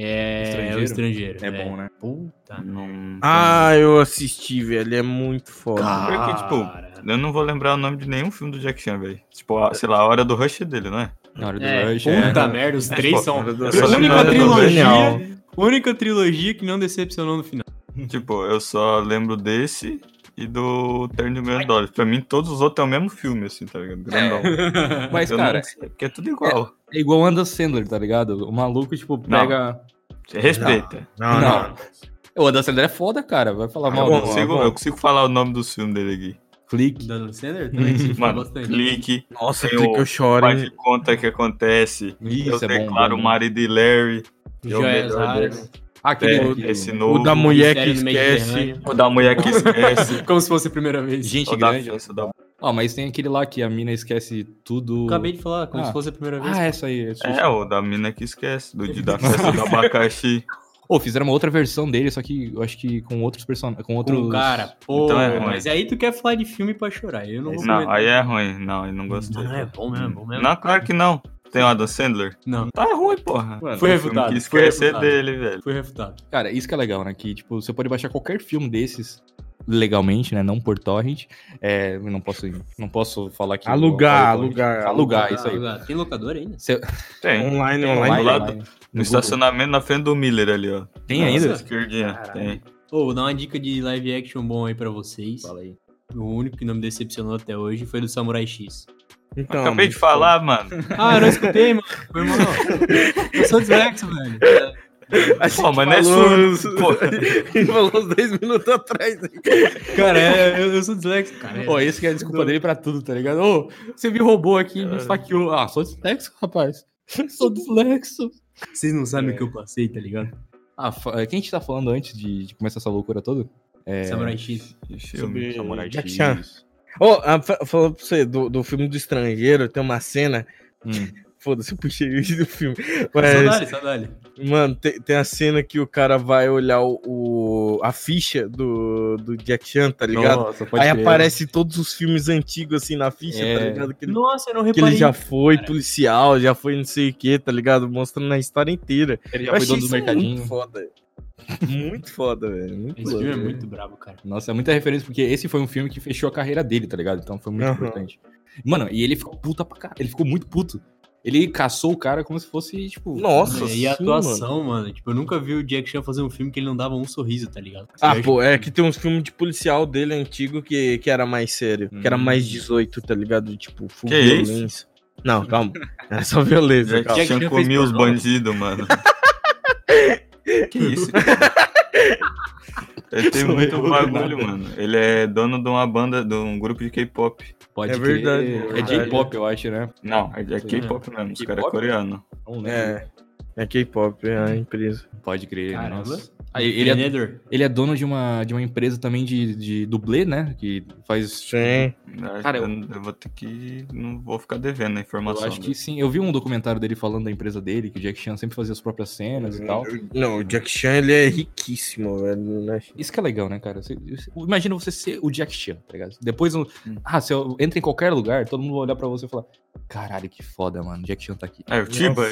é Estrangeiro? o Estrangeiro. É bom, né? Puta. Não... Ah, eu assisti, velho. É muito foda. Porque, tipo, Eu não vou lembrar o nome de nenhum filme do Jack Chan, velho. Tipo, a- sei lá, a hora do rush dele, não é? Na hora do É, Rush, puta é. merda, os É, três pô, são. A única trilogia, única trilogia que não decepcionou no final. Tipo, eu só lembro desse e do Terno de um Milhão de Dólares. Pra mim, todos os outros é o mesmo filme, assim, tá ligado? Grandão. [laughs] Mas, Eu cara, não porque é tudo igual. é igual o Adam Sandler, tá ligado? O maluco, tipo, pega. Você respeita. Não, não. O Adam Sandler é foda, cara. Vai falar mal Eu do consigo, eu consigo falar o nome dos filmes dele aqui. Clique. Da Dan Sandler também [laughs] Mano, bastante. clique, Nossa, Tem que o eu choro, faz de conta que acontece. Isso, eu é declaro bom. o marido e Larry. É Joias raras. Ah, aquele. É, aquele- esse novo. O da mulher que esquece. O da mulher que esquece. Como se fosse a primeira vez. Gente o grande. da... Ó, mas tem aquele lá que a mina esquece tudo. Acabei de falar, como Ah. se fosse a primeira vez. Ah, essa aí. esse- É, o da mina que esquece. Do dia da festa do abacaxi. Ô, fizeram uma outra versão dele, só que eu acho que com outros personagens. Com outros. Com cara, pô, Então é ruim. mas aí tu quer falar de filme pra chorar. Eu não vou Não, comentar. aí é ruim. Não, eu não gostei. Não, é bom mesmo, bom mesmo. Não, claro que não. Tem o Adam Sandler? Não, Tá ruim, porra. Mano, Foi refutado, que foi esquece é refutado. dele, velho. foi refutado. Cara, isso que é legal, né? Que, tipo, você pode baixar qualquer filme desses legalmente, né? Não por torrent. É, não posso, não posso falar que... Alugar, eu- alugar. Alugar, isso aí. Ah, Tem locador ainda? Você- Tem. Online, Online, online. do lado- online, No Google. estacionamento na frente do Miller ali, ó. Tem Nossa, ainda? esquerdinha. Tem. Ô, vou dar uma dica de live action bom aí pra vocês. Fala aí. O único que não me decepcionou até hoje foi do Samurai X. Então, Acabei de falar, mano. Ah, eu não escutei, mano. Foi mal. Eu sou dislexo, velho. A Pô, mas não é falou surdo, pô. Ele [laughs] falou uns 10 minutos atrás. Cara, é, eu, eu sou dislexo, cara. Ô, esse que é a desculpa dele pra tudo, tá ligado? Ô, você me roubou aqui, me esfaqueou. Ah, sou dislexo, rapaz. Sou dislexo. Vocês não sabem o que eu passei, tá ligado? Ah, fa- quem a gente tá falando antes de, de começar essa loucura toda? É... Samurai X. Filme. Sobre Samurai Jack X. Chan. Ô, ah, fa- falando pra você, do, do filme do estrangeiro, tem uma cena. Hum. [laughs] Foda-se, eu puxei isso do filme. Só Mas, dá-lhe, só dá-lhe. mano, tem, tem a cena que o cara vai olhar o, o- a ficha do, do Jack Chan, tá ligado? Nossa, pode Aí crer. aparece todos os filmes antigos assim na ficha, É. tá ligado? Que ele, Nossa, eu não que reparei. ele já foi cara. policial, já foi não sei o que, tá ligado? Mostrando a história inteira. Ele já Eu foi dono do mercadinho. foda. Muito foda, velho. Muito Esse filme é muito brabo, cara. Nossa, é muita referência, porque esse foi um filme que fechou a carreira dele, tá ligado? Então foi muito Aham. importante. Mano, e ele ficou puta pra caralho. Ele ficou muito puto. Ele caçou o cara como se fosse, tipo. Nossa, É, e a atuação, mano. Tipo, eu nunca vi o Jack Chan fazer um filme que ele não dava um sorriso, tá ligado? Ah, Eu pô, acho- é que tem uns filmes de policial dele antigo que, que era mais sério. Que era Hum. mais 18, tá ligado? Tipo, full Que isso? violência. Não, calma. [laughs] Era só violência, Jack Chan comia os bandidos, mano. [laughs] [laughs] que isso? Ele tem muito bagulho, mano. Ele é dono de uma banda, de um grupo de K-pop. Pode É crer. verdade, é É. J-pop, eu acho, né? Não, é é K-pop mesmo, os caras é coreano. É. É K-pop, é a empresa. Pode crer, Caramba. nossa. Ele, é, ele é dono de uma, de uma empresa também de, de dublê, né? Que faz. Sim. Cara, eu, eu- eu vou ter que. Não vou ficar devendo a Eu informação. acho que sim. Eu vi um documentário dele falando da empresa dele, que o Jack Chan sempre fazia as próprias cenas e tal. Não, o Jack Chan, ele é riquíssimo, velho. né? Isso que é legal, né, cara? Você- você- imagina você ser o Jack Chan, tá ligado? Depois, um- Hum. ah, você entra em qualquer lugar, todo mundo vai olhar pra você e falar: Caralho, que foda, mano. Jack Chan tá aqui. É, o Tiba.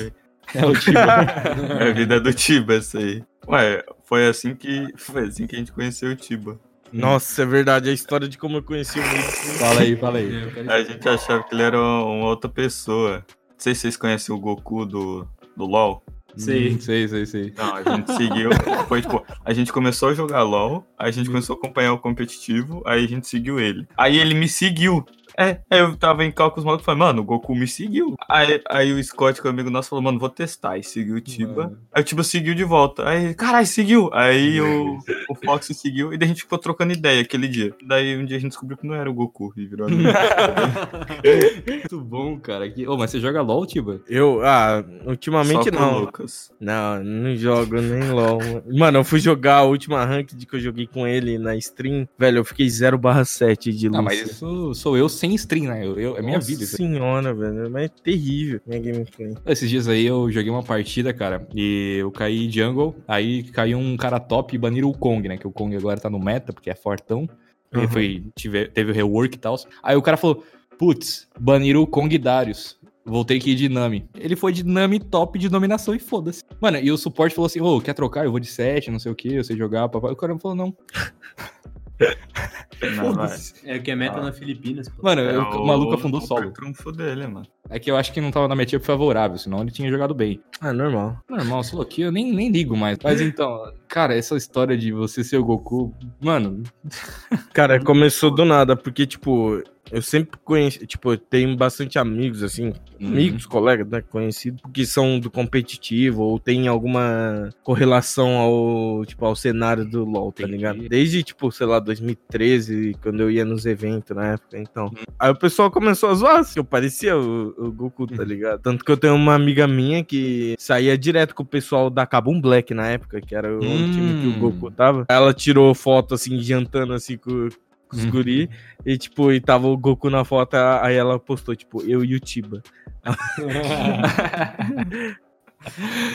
É o tipo. [laughs] É a vida do Tiba, essa aí. Ué, foi assim que. Foi assim que a gente conheceu o Tiba. Nossa, é verdade. A história de como eu conheci o Mitsu. fala aí, fala aí. A gente achava que ele era uma outra pessoa. Não sei se vocês conhecem o Goku do, do LoL. Sei. Hum, sei, sei, sei. Não, a gente seguiu. Foi tipo, a gente começou a jogar LOL, aí a gente começou a acompanhar o competitivo, aí a gente seguiu ele. Aí ele me seguiu. É, aí eu tava em cálculos malucos e falei, mano, o Goku me seguiu. Aí, aí o Scott, que é um amigo nosso, falou, mano, vou testar. E seguiu o Tiba. Mano. Aí o Tiba seguiu de volta. Aí, caralho, seguiu. Aí o Fox seguiu e daí a gente ficou trocando ideia aquele dia. Daí um dia a gente descobriu que não era o Goku e virou amigo. [laughs] Muito bom, cara. Que... Ô, mas você joga LOL, Tiba? Eu, ah, ultimamente Só com o não. Lucas. Não, não jogo nem LOL. Mano, eu fui jogar a última ranked que eu joguei com ele na stream. Velho, eu fiquei 0 7 de luz. Ah, mas isso sou eu sem stream, né? Eu, eu- é minha Nossa vida. isso senhora, velho. Mas é terrível minha gameplay. Esses dias aí eu joguei uma partida, cara, e eu caí jungle, aí caiu um cara top e baniram o Kong, né? Que o Kong agora tá no meta, porque é fortão. Uhum. foi, tive- teve o rework e tal. Aí o cara falou, putz, baniram o Kong Darius. Voltei aqui de Nami. Ele foi de Nami top de dominação e foda-se. Mano, e o suporte falou assim: Ô, quer trocar? Eu vou de 7, não sei o que, eu sei jogar, papai. O cara falou: Não. Não. É o que é meta Ah. na Filipinas, pô. Mano, É o, o maluco afundou o solo. trunfo dele, mano. É que eu acho que não tava na matchup favorável, senão ele tinha jogado bem. Ah, normal. Normal, solo aqui eu nem, nem ligo mais. Mas então, cara, essa história de você ser o Goku, mano, Cara, começou do nada, porque, tipo, eu sempre conheci, tipo, eu tenho bastante amigos, assim, Uhum. amigos, colegas, né, conhecidos, que são do competitivo ou tem alguma correlação ao, tipo, ao cenário do LoL, tá ligado? Desde, tipo, sei lá, 2013, quando eu ia nos eventos na época, então. Uhum. Aí o pessoal começou a zoar, assim, eu parecia o, o Goku, Uhum. tá ligado? Tanto que eu tenho uma amiga minha que saía direto com o pessoal da Kabum Black na época, que era o Hum. time que o Goku tava. Ela tirou foto, assim, jantando, assim, com, com os Uhum. guri, e, tipo, e tava o Goku na foto, aí ela postou, tipo, eu e o Tiba. [laughs]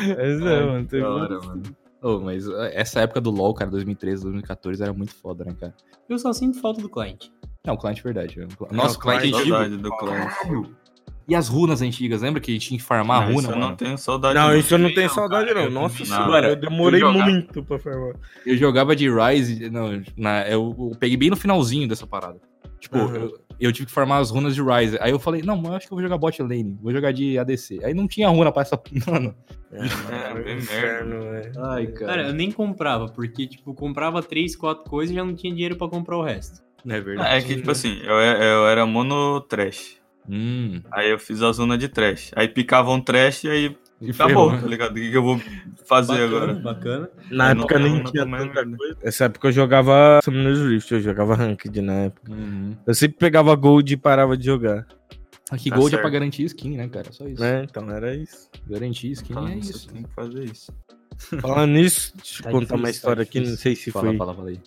Mas é, mano, teve hora, mano. Ô, mas essa época do LoL, cara, 2013, 2014, era muito foda, né, cara? Eu só sinto falta do cliente. Não, o cliente é verdade. Nosso Nossa, cliente antigo. Saudade do cliente. E as runas antigas, lembra que a gente tinha que farmar a Não, runa, isso eu não tenho saudade. Não, do isso eu não tenho saudade, cara. não. Eu Nossa senhora, eu demorei eu jogava- muito pra farmar. Eu jogava de Rise, não, na, eu, eu peguei bem no finalzinho dessa parada. Tipo, Uhum. eu, eu tive que farmar as runas de Rise. Aí eu falei, não, mas eu acho que eu vou jogar bot lane, vou jogar de ADC. Aí não tinha runa pra essa. [laughs] Mano. É, bem inferno, velho. Ai, Cara, eu nem comprava, porque, tipo, comprava três, quatro coisas e já não tinha dinheiro pra comprar o resto. É verdade. É que, tipo assim, eu, eu era mono trash. Hum. Aí eu fiz a zona de trash. Aí picava um trash e aí E tá ferrou, bom, tá ligado? O que, que eu vou fazer bacana, agora? bacana. Na Eu não- época eu nem não tinha tanta coisa. Nessa época eu jogava Summoner's Rift, eu jogava Ranked na época. Uhum. Eu sempre pegava Gold e parava de jogar. Aqui Tá Gold é certo. pra garantir skin, né, cara? Só isso. Né? Então era isso. Garantir skin Falando é isso. tenho que fazer isso. [laughs] Falando nisso, deixa eu Tá contar uma difícil, história tá aqui, não difícil. sei se Fala, foi. fala, fala aí.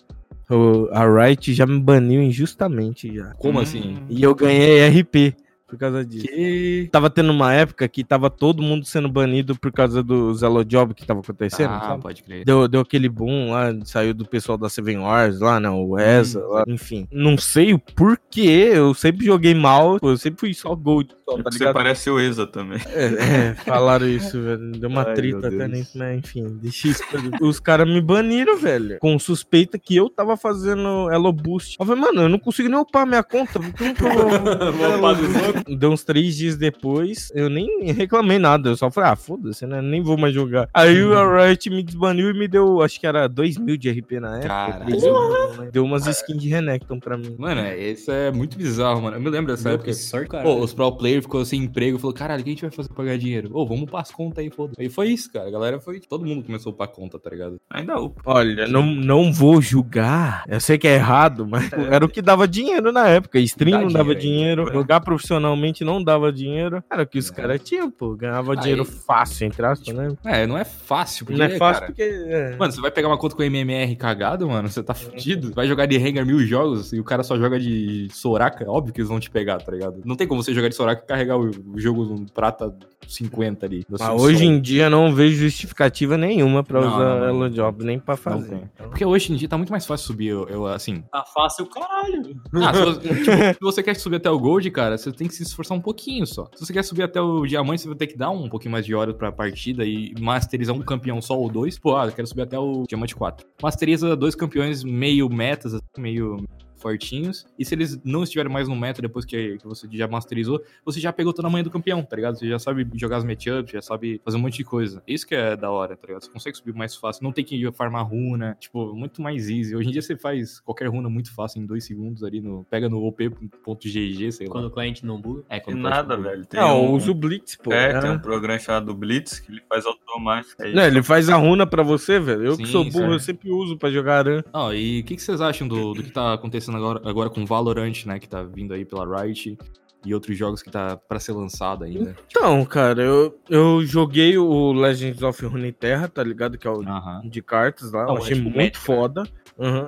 O- a Riot já me baniu injustamente já. Como Hum. assim? E eu ganhei RP por causa disso. Que... Tava tendo uma época que tava todo mundo sendo banido por causa do Zelo Job que tava acontecendo, Ah, sabe? pode crer. Deu, deu aquele boom lá, saiu do pessoal da Seven Wars lá, né? O Eza, Hum. lá, enfim. Não sei o porquê, eu sempre joguei mal, eu sempre fui só Gold, só, tá você ligado? parece o Exa também. É, é, falaram isso, velho. Deu uma Ai, treta até nisso, mas enfim, deixa isso. Os caras me baniram, velho. Com suspeita que eu tava fazendo Elo Boost. Eu falei, mano, eu não consigo nem upar minha conta. Como que eu [laughs] Vou upar dos [laughs] outros. Deu uns três dias depois, eu nem reclamei nada. Eu só falei, ah, foda-se, né? Nem vou mais jogar. Aí o Riot me desbaniu e me deu, acho que era 2 mil de RP na época. Caralho. 3 mil, né? Deu umas skins de Renekton pra mim. Mano, é- isso é muito bizarro, mano. Eu me lembro dessa época. Que sorte, cara. Pô, os pro player ficou sem emprego, falou, caralho, o que a gente vai fazer pra ganhar dinheiro? Ô, vamos upar as contas aí, foda. Aí foi isso, cara. A galera foi. Todo mundo começou a upar conta, tá ligado? Ainda upa. Olha, não, não vou julgar. Eu sei que é errado, mas era o que dava dinheiro na época. Stream Dá não dava dinheiro dinheiro. Jogar profissional profissionalmente não dava dinheiro, era o que os É. caras tinham, pô. Ganhava Aí- dinheiro fácil, entre aspas, né? É, não é fácil. Porque, Não é fácil cara, porque. é. Mano, você vai pegar uma conta com MMR cagado, mano, você tá fudido. Vai jogar de Rengar mil jogos e o cara só joga de Soraka, óbvio que eles vão te pegar, tá ligado? Não tem como você jogar de Soraka e carregar o, o jogo no prata 50 ali. Mas hoje em dia não vejo justificativa nenhuma pra Não, usar não, não. Job, nem pra fazer. tem. Porque hoje em dia tá muito mais fácil subir, eu, eu, assim. Tá fácil, caralho. Ah, se, você, [laughs] tipo, se você quer subir até o Gold, cara, você tem que se esforçar um pouquinho só. Se você quer subir até o Diamante, você vai ter que dar um pouquinho mais de hora pra partida e masterizar um campeão só ou dois. Pô, ah, eu quero subir até o Diamante 4. Masteriza dois campeões meio metas, assim, meio fortinhos. E se eles não estiverem mais no meta depois que, que você já masterizou, você já pegou toda a manha do campeão, tá ligado? Você já sabe jogar as matchups, já sabe fazer um monte de coisa. Isso que é da hora, tá ligado? Você consegue subir mais fácil. Não tem que farmar runa, tipo, muito mais easy. Hoje em dia você faz qualquer runa muito fácil em dois segundos ali no. Pega no op.gg, sei lá. Quando o cliente não buga. É, Que quando nada, velho. Tem Não, um, eu uso o Blitz, pô. É, É. tem um programa chamado Blitz que ele faz automático. É Não, isso. ele faz a runa pra você, velho. Eu que Sim, sou burro, certo. eu sempre uso pra jogar aran. Ah, e o que, que vocês acham do, do que tá acontecendo agora, agora com Valorant, né? Que tá vindo aí pela Riot e outros jogos que tá pra ser lançado ainda. Então, cara, eu, eu joguei o Legends of Runeterra, tá ligado? Que é o de cartas lá. Ah, eu o- achei é muito né? foda.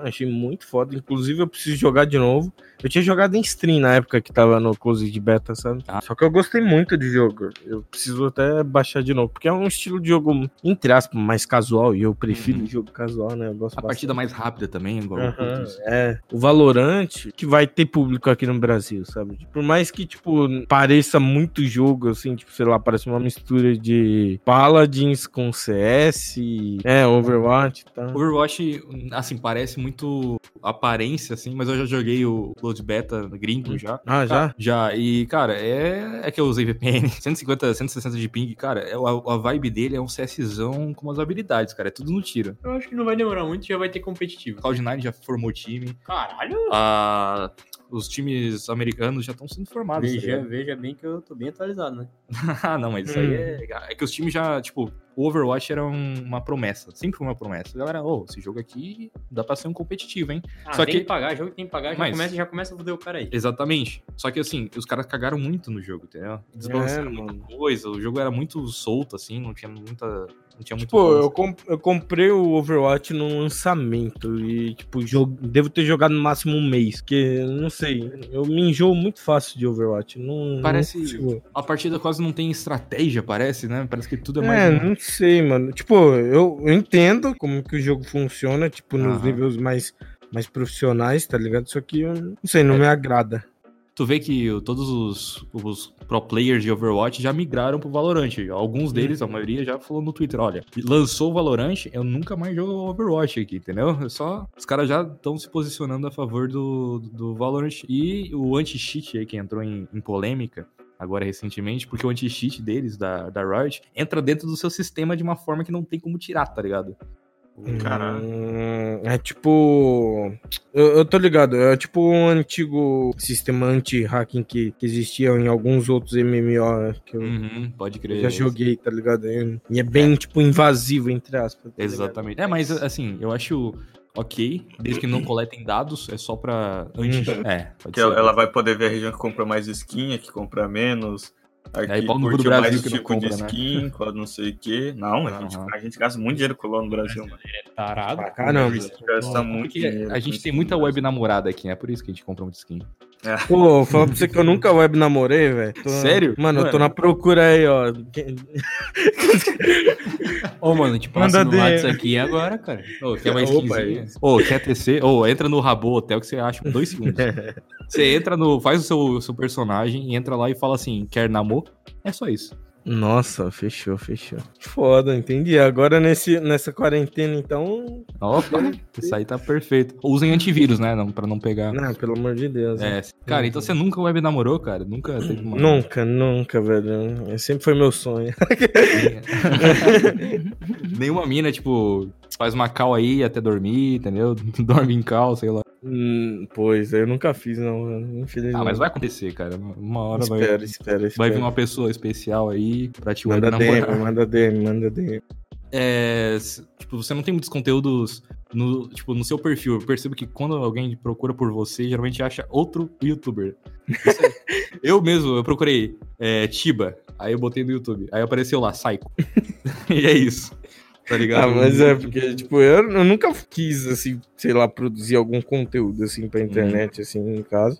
Achei muito foda. Inclusive, eu preciso jogar de novo. Eu tinha jogado em stream na época que tava no close de beta, sabe? Ah. Só que eu gostei muito do jogo. Eu preciso até baixar de novo. Porque é um estilo de jogo, entre aspas, mais casual. E eu prefiro Uhum. jogo casual, né? Eu gosto A partida mais rápida também, igual isso. é. O Valorante, que vai ter público aqui no Brasil, sabe? Por mais que, tipo, pareça muito jogo, assim, tipo, sei lá, parece uma mistura de Paladins com CS, é, Overwatch e tal. Overwatch, assim, parece muito aparência, assim, mas eu já joguei o Close Beta gringo já. Ah, já? Já, e, cara, é, é que eu usei VPN. 150, 160 de ping, cara, é, a, a vibe dele é um CSzão com as habilidades, cara. É tudo no tiro. Eu acho que não vai demorar muito e já vai ter competitivo. Cloud9 já formou time. Caralho. Ah, os times americanos já estão sendo formados. tá Veja, veja bem que eu tô bem atualizado, né? [laughs] ah, não, mas isso aí é. É que os times já, tipo, o Overwatch era um- uma promessa. Sempre foi uma promessa. A galera, ô, esse jogo aqui dá pra ser um competitivo, hein? Ah, Só tem que- que pagar, jogo tem que pagar, já, Mas- começa, já começa a foder o cara aí. Exatamente. Só que assim, os caras cagaram muito no jogo, entendeu? Desbalancearam É, muita coisa. O jogo era muito solto, assim, não tinha muita. Não tinha muito. Tipo, eu, comp- eu comprei o Overwatch no lançamento e, tipo, jogo, devo ter jogado no máximo um mês, porque, não sei, eu me enjoo muito fácil de Overwatch. Não, Parece- não A partida quase não tem estratégia, parece, né? Parece que tudo é mais. É, um- não sei, mano. Tipo, eu, eu entendo como que o jogo funciona, tipo, nos Aham. níveis mais, mais profissionais, tá ligado? Só que, eu não sei, não É. me agrada. Tu vê que todos os, os pro players de Overwatch já migraram pro Valorant. Alguns deles, a maioria, já falou no Twitter: olha, lançou o Valorant, eu nunca mais jogo Overwatch aqui, entendeu? É só. Os caras já estão se posicionando a favor do, do Valorant. E o anti-cheat aí que entrou em, em polêmica. Agora, recentemente, porque o anti-cheat deles, da, da Riot, entra dentro do seu sistema de uma forma que não tem como tirar, tá ligado? Caralho. Hum, é tipo. Eu, eu tô ligado, é tipo um antigo sistema anti-hacking que, que existia em alguns outros MMO que eu Uhum, pode crer. já joguei, tá ligado? E é bem, tipo, invasivo, entre aspas. tá ligado? Exatamente. É, mas assim, eu acho ok, desde que não coletem dados, é só pra. Antes. Uhum. É, pode Que ser. ela vai poder ver a região que compra mais skin, a que compra menos. A Aí, que pau no do Brasil mais que não tipo compra, de né? skin, qual não sei o quê. Não, a gente, a gente gasta muito dinheiro com LOL no Brasil, mano. Tarado. Pra caramba. A gente gasta muito Porque dinheiro. a gente tem muita no web namorada aqui, é por isso que a gente compra muito skin. Pô, fala pra você que eu nunca web namorei, velho. Sério? Mano, eu tô Mano. na procura aí, ó. [laughs] Ô, mano, a gente passa Manda no. WhatsApp aqui agora, cara. Ô, quer uma Opa? Ô, quer TC? Ô, entra no Rabo Hotel que você acha em dois segundos. [laughs] você entra no. Faz o seu, seu personagem, entra lá e fala assim: quer namor? É só isso. Nossa, fechou, fechou. Foda, entendi. Agora nesse, nessa quarentena, então. Opa, isso aí tá perfeito. Usem antivírus, né? Não, pra não pegar. Não, pelo amor de Deus. né? É, cara, então você nunca web namorou, cara? Nunca teve uma. Nunca, nunca, velho. É, Sempre foi meu sonho. [laughs] Nenhuma mina, tipo, faz uma cal aí até dormir, entendeu? [laughs] Dorme em cal, sei lá. Hum, pois, eu nunca fiz, não. Infelizmente. Ah, mas vai acontecer, cara. Uma hora vai, Espera, espera, espera. vai vir uma pessoa especial aí pra te Manda DM, manda DM, manda DM. é, tipo, você não tem muitos conteúdos no, tipo, no seu perfil. Eu percebo que quando alguém procura por você, geralmente acha outro youtuber. [laughs] Eu mesmo, eu procurei é, Tiba, aí eu botei no YouTube. Aí apareceu lá, Psycho. [laughs] e é isso. Tá ligado? Ah, mas é porque, tipo, eu, eu nunca quis, assim, sei lá, produzir algum conteúdo, assim, pra internet, assim, em casa.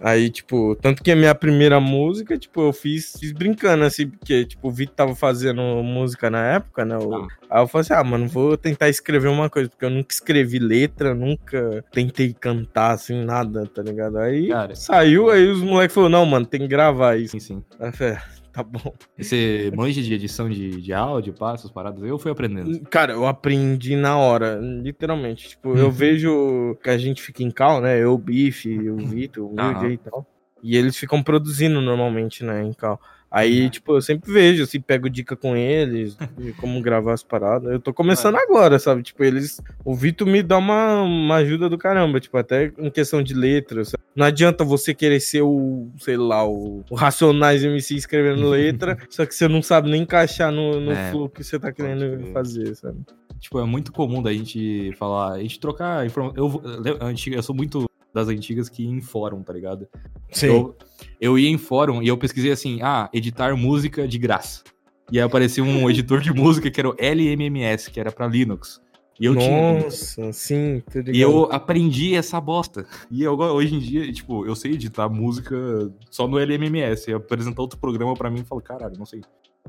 Aí, tipo, tanto que a minha primeira música, tipo, eu fiz, fiz brincando, assim, porque, tipo, o Vitor tava fazendo música na época, né? Ah. Aí eu falei assim, ah, mano, vou tentar escrever uma coisa, porque eu nunca escrevi letra, nunca tentei cantar, assim, nada, tá ligado? Aí Cara. saiu, aí os moleques falaram, não, mano, tem que gravar isso. Sim, sim. Aí eu falei, "Ah, tá bom. Você manja de edição de, de áudio, passos, paradas? Eu fui aprendendo. Cara, eu aprendi na hora, literalmente. Tipo, eu Uhum. vejo que a gente fica em cal, né? Eu, o Bife, o Vitor, o. Wilde e tal. E eles ficam produzindo normalmente, né, em cal. Aí, Uhum. tipo, eu sempre vejo, assim, pego dica com eles, de como gravar as paradas. Eu tô começando agora, sabe? Tipo, eles. O Vitor me dá uma, uma ajuda do caramba, tipo, até em questão de letras. sabe? Não adianta você querer ser o, sei lá, o, o Racionais MC escrevendo [laughs] letra, só que você não sabe nem encaixar no, no É, flow que você tá querendo fazer, sabe? Tipo, é muito comum da gente falar, a gente trocar informação. Eu, eu, eu sou muito das antigas que ia em fórum, tá ligado? Eu, eu ia em fórum e eu pesquisei assim, ah, editar música de graça. E aí apareceu um [laughs] editor de música que era o LMMS, que era pra Linux. E eu tinha. Nossa, sim, tô ligado. E eu aprendi essa bosta. E eu, hoje em dia, tipo, eu sei editar música só no LMMS. E apresentar outro programa pra mim e falo, caralho, não sei.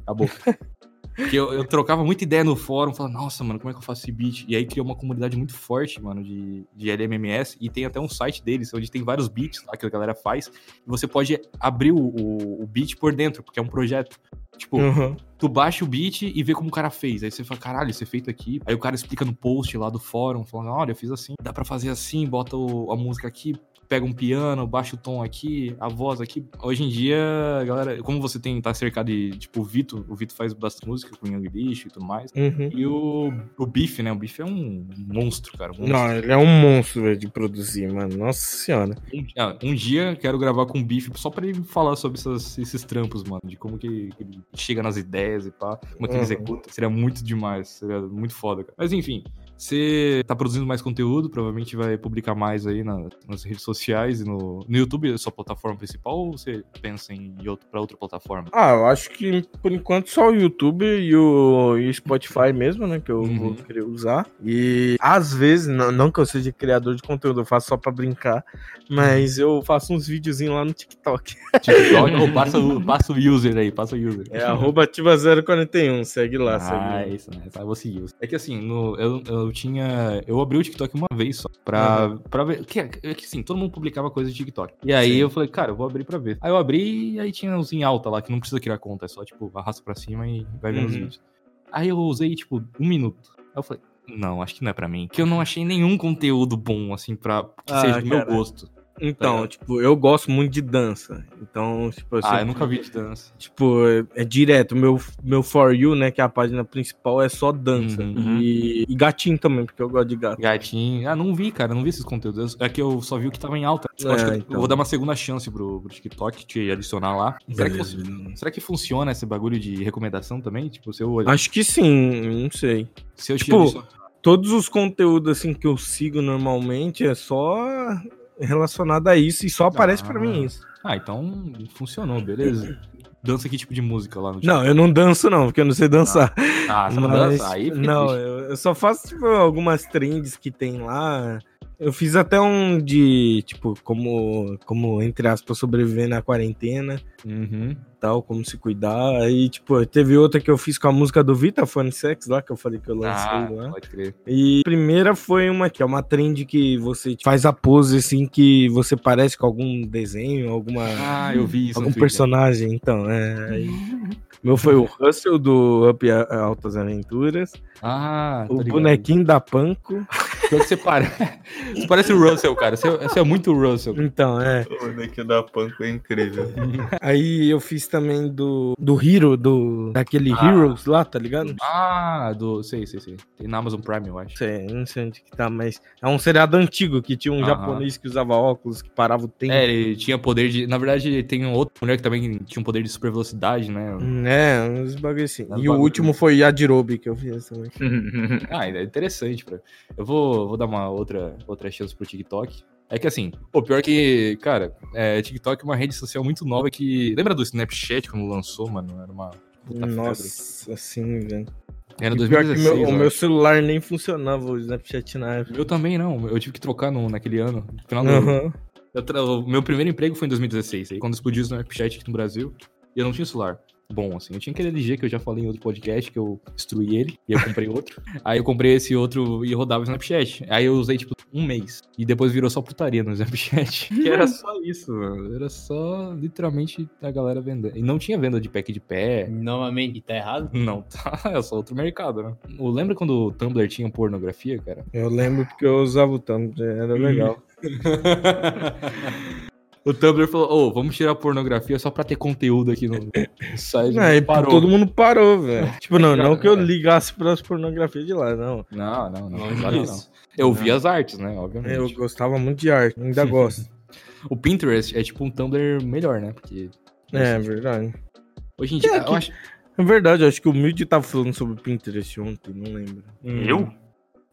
Acabou. [laughs] Porque eu, eu trocava muita ideia no fórum, falava, nossa, mano, como é que eu faço esse beat? E aí criou uma comunidade muito forte, mano, de, de LMMS. E tem até um site deles, onde tem vários beats lá que a galera faz. E você pode abrir o, o, o beat por dentro, porque é um projeto. Tipo, Uhum. tu baixa o beat e vê como o cara fez. Aí você fala, caralho, isso é feito aqui. Aí o cara explica no post lá do fórum, falando, olha, eu fiz assim. Dá pra fazer assim, bota o- a música aqui, pega um piano, baixa o tom aqui, a voz aqui. Hoje em dia, galera, como você tem, tá cercado de, tipo, o Vitor, o Vitor faz bastante música com Young Lixo e tudo mais. Uhum. E o, o Biff, né? O Biff é um monstro, cara. um monstro. Não, ele é um monstro, velho, de produzir, mano. Nossa senhora. Um, ah, um dia quero gravar com o Biff só pra ele falar sobre essas- esses trampos, mano. De como que, que ele chega nas ideias e pá, como que ele Uhum. executa. Seria muito demais, seria muito foda, cara. Mas enfim, você tá produzindo mais conteúdo, provavelmente vai publicar mais aí na- nas redes sociais e no, no YouTube, é sua plataforma principal, ou você pensa em ir outro, pra outra plataforma? Ah, eu acho que por enquanto só o YouTube e o, e o Spotify mesmo, né? Que eu Uhum. vou querer usar. E às vezes, não, não que eu seja criador de conteúdo, eu faço só pra brincar, mas eu faço uns videozinhos lá no TikTok. [laughs] TikTok, ou passa o, passa o user aí, passa o user. É arroba ativa041, segue lá, segue lá. Ah, isso, né? Tá, eu vou seguir. É que assim, no- eu, eu tinha. Eu abri o TikTok uma vez só. Pra, pra ver. Que, é que assim, todo mundo publicava coisa de TikTok. E aí Sim. eu falei, cara, eu vou abrir pra ver. Aí eu abri e aí tinha uns em alta lá, que não precisa criar conta, é só, tipo, arrasta pra cima e vai vendo os Uhum. vídeos. Aí eu usei, tipo, um minuto. Aí eu falei, não, acho que não é pra mim. Porque eu não achei nenhum conteúdo bom, assim, pra que Ah, seja do meu gosto. Então, Tá. tipo, eu gosto muito de dança. Então, tipo, eu Ah, eu nunca vi de dança. Tipo, é, é direto. Meu, meu For You, né? Que é a página principal, é só dança. Uhum. E, e gatinho também, porque eu gosto de gato. Gatinho. Ah, não vi, cara, não vi esses conteúdos. É que eu só vi o que tava em alta. Eu É, acho que então. eu vou dar uma segunda chance pro, pro TikTok te adicionar lá. Será que, será que funciona esse bagulho de recomendação também? Tipo, se eu, Acho que sim, não sei. se eu te tipo, Todos os conteúdos assim que eu sigo normalmente é só relacionado a isso e só aparece pra mim isso. Ah, então funcionou, beleza. Dança que tipo de música lá no Não, eu não danço não, porque eu não sei dançar. Ah, você não Mas, dança? Aí não, eu, eu só faço tipo, algumas trends que tem lá. Eu fiz até um de, tipo, como, como entre aspas, sobreviver na quarentena. Uhum. tal, como se cuidar. Aí, tipo, teve outra que eu fiz com a música do Vita Fone Sex lá, que eu falei que eu lancei Ah, lá. pode crer. E a primeira foi uma que é uma trend que você tipo, faz a pose assim que você parece com algum desenho, alguma Ah, eu vi isso. algum personagem, então, é. aí- [laughs] Meu foi o Russell do Up Altas Aventuras, Ah, o bonequinho da Panko [laughs] Pior que você, pare... [laughs] você parece o Russell, cara. Você, você é muito o Russell. Então, é. O Nick da Panko é incrível. [laughs] Aí eu fiz também do, do Hero, do, daquele Ah. Heroes lá, tá ligado? Ah, do. Sei, sei, sei. Tem na Amazon Prime, eu acho. Sei, não sei onde que tá, mas é um seriado antigo que tinha um Aham. japonês que usava óculos, que parava o tempo. É, ele tinha poder de. Na verdade, tem um outro mulher que também tinha um poder de super velocidade, né? É, uns bagulho assim. E o bagulho. último foi Yajirobe que eu fiz também. [laughs] Ah, é interessante, pra... Eu vou, vou dar uma outra, outra chance pro TikTok. É que assim, o pior que, cara, é, TikTok é uma rede social muito nova que. Lembra do Snapchat quando lançou, mano? Era uma. puta febre. Nossa, assim, velho. Era E pior que 2016. meu- o eu meu celular nem funcionava o Snapchat na época. Eu também não, eu tive que trocar no, naquele ano. No final do, Aham. eu meu primeiro emprego foi em 2016, aí quando explodiu o Snapchat aqui no Brasil, e eu não tinha celular bom, assim. Eu tinha aquele LG que eu já falei em outro podcast, que eu destruí ele, e eu comprei outro. [laughs] aí eu comprei esse outro e rodava o Snapchat. Aí eu usei, tipo, um mês. E depois virou só putaria no Snapchat. [laughs] que era só isso, mano. Era só, literalmente, a galera vendendo. E não tinha venda de pack de pé. Novamente, tá errado? [laughs] Não, tá. É só outro mercado, né? Eu lembra quando o Tumblr tinha pornografia, cara? Eu lembro porque eu usava o Tumblr, era legal. O Tumblr falou, ô, vamos tirar a pornografia só pra ter conteúdo aqui no [laughs] site. Aí Parou. todo mundo parou, velho. [laughs] Tipo, não, não que eu ligasse pras pornografias de lá, não. Não, não, não. Que disso. não. Eu vi as artes, né? Obviamente. Eu gostava muito de arte, ainda [laughs] gosto. O Pinterest é tipo um Tumblr melhor, né? Porque É, verdade. hoje em dia. É, eu que- acho... É verdade, eu acho que o Mildy tava falando sobre Pinterest ontem, não lembro. Eu?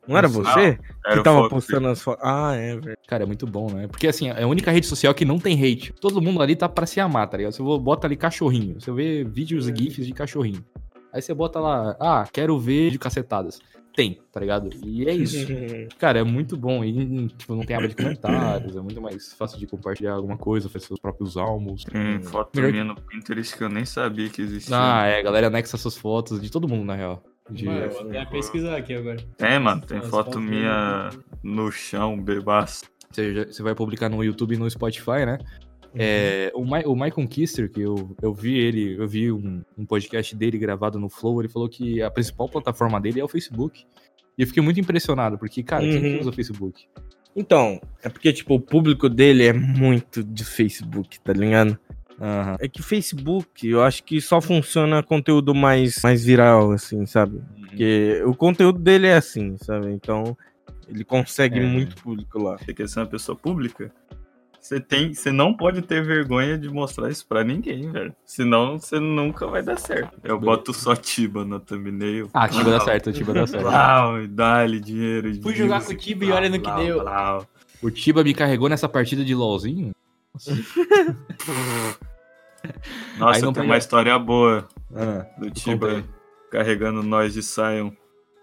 Não era você Era que tava postando as fotos? Ah, é, verdade. Cara, é muito bom, né? Porque assim, é a única rede social que não tem hate. Todo mundo ali tá pra se amar, tá ligado? Você bota ali cachorrinho. Você vê vídeos e gifs de cachorrinho. Aí você bota lá, ah, quero ver de cacetadas. Tem, tá ligado? E é isso. [laughs] Cara, é muito bom. E, tipo, não tem aba de comentários. É muito mais fácil de compartilhar alguma coisa, fazer seus próprios almos. Hum, foto Melhor minha no Pinterest que eu nem sabia que existia. Ah, é, a galera anexa suas fotos de todo mundo, na real. De... Mano, eu vou até pesquisar aqui agora. Tem, mano, tem As foto minha no chão, bebaço. Você, já- você vai publicar no YouTube e no Spotify, né? É, o, Ma o Michael Kister, que eu, eu vi ele, eu vi um, um podcast dele gravado no Flow, ele falou que a principal plataforma dele é o Facebook. E eu fiquei muito impressionado, porque, cara, quem que Uhum. usa o Facebook? Então, é porque, tipo, o público dele é muito de Facebook, tá ligado? Aham. É que Facebook, eu acho que só funciona conteúdo mais, mais viral, assim, sabe? Porque o conteúdo dele é assim, sabe? Então, ele consegue É. muito público lá. Você quer ser uma pessoa pública? Você tem, você não pode ter vergonha de mostrar isso pra ninguém, velho. Senão você nunca vai dar certo. Eu boto só Tiba na thumbnail. Ah, Tiba dá certo, Tiba dá certo. Blau, e dá-lhe dinheiro. Fui jogar com o Tiba e olha no que deu. O Tiba me carregou nessa partida de LOLzinho? [laughs] Aí Nossa, não tem uma história boa Ah, do Tiba carregando nós de Sion.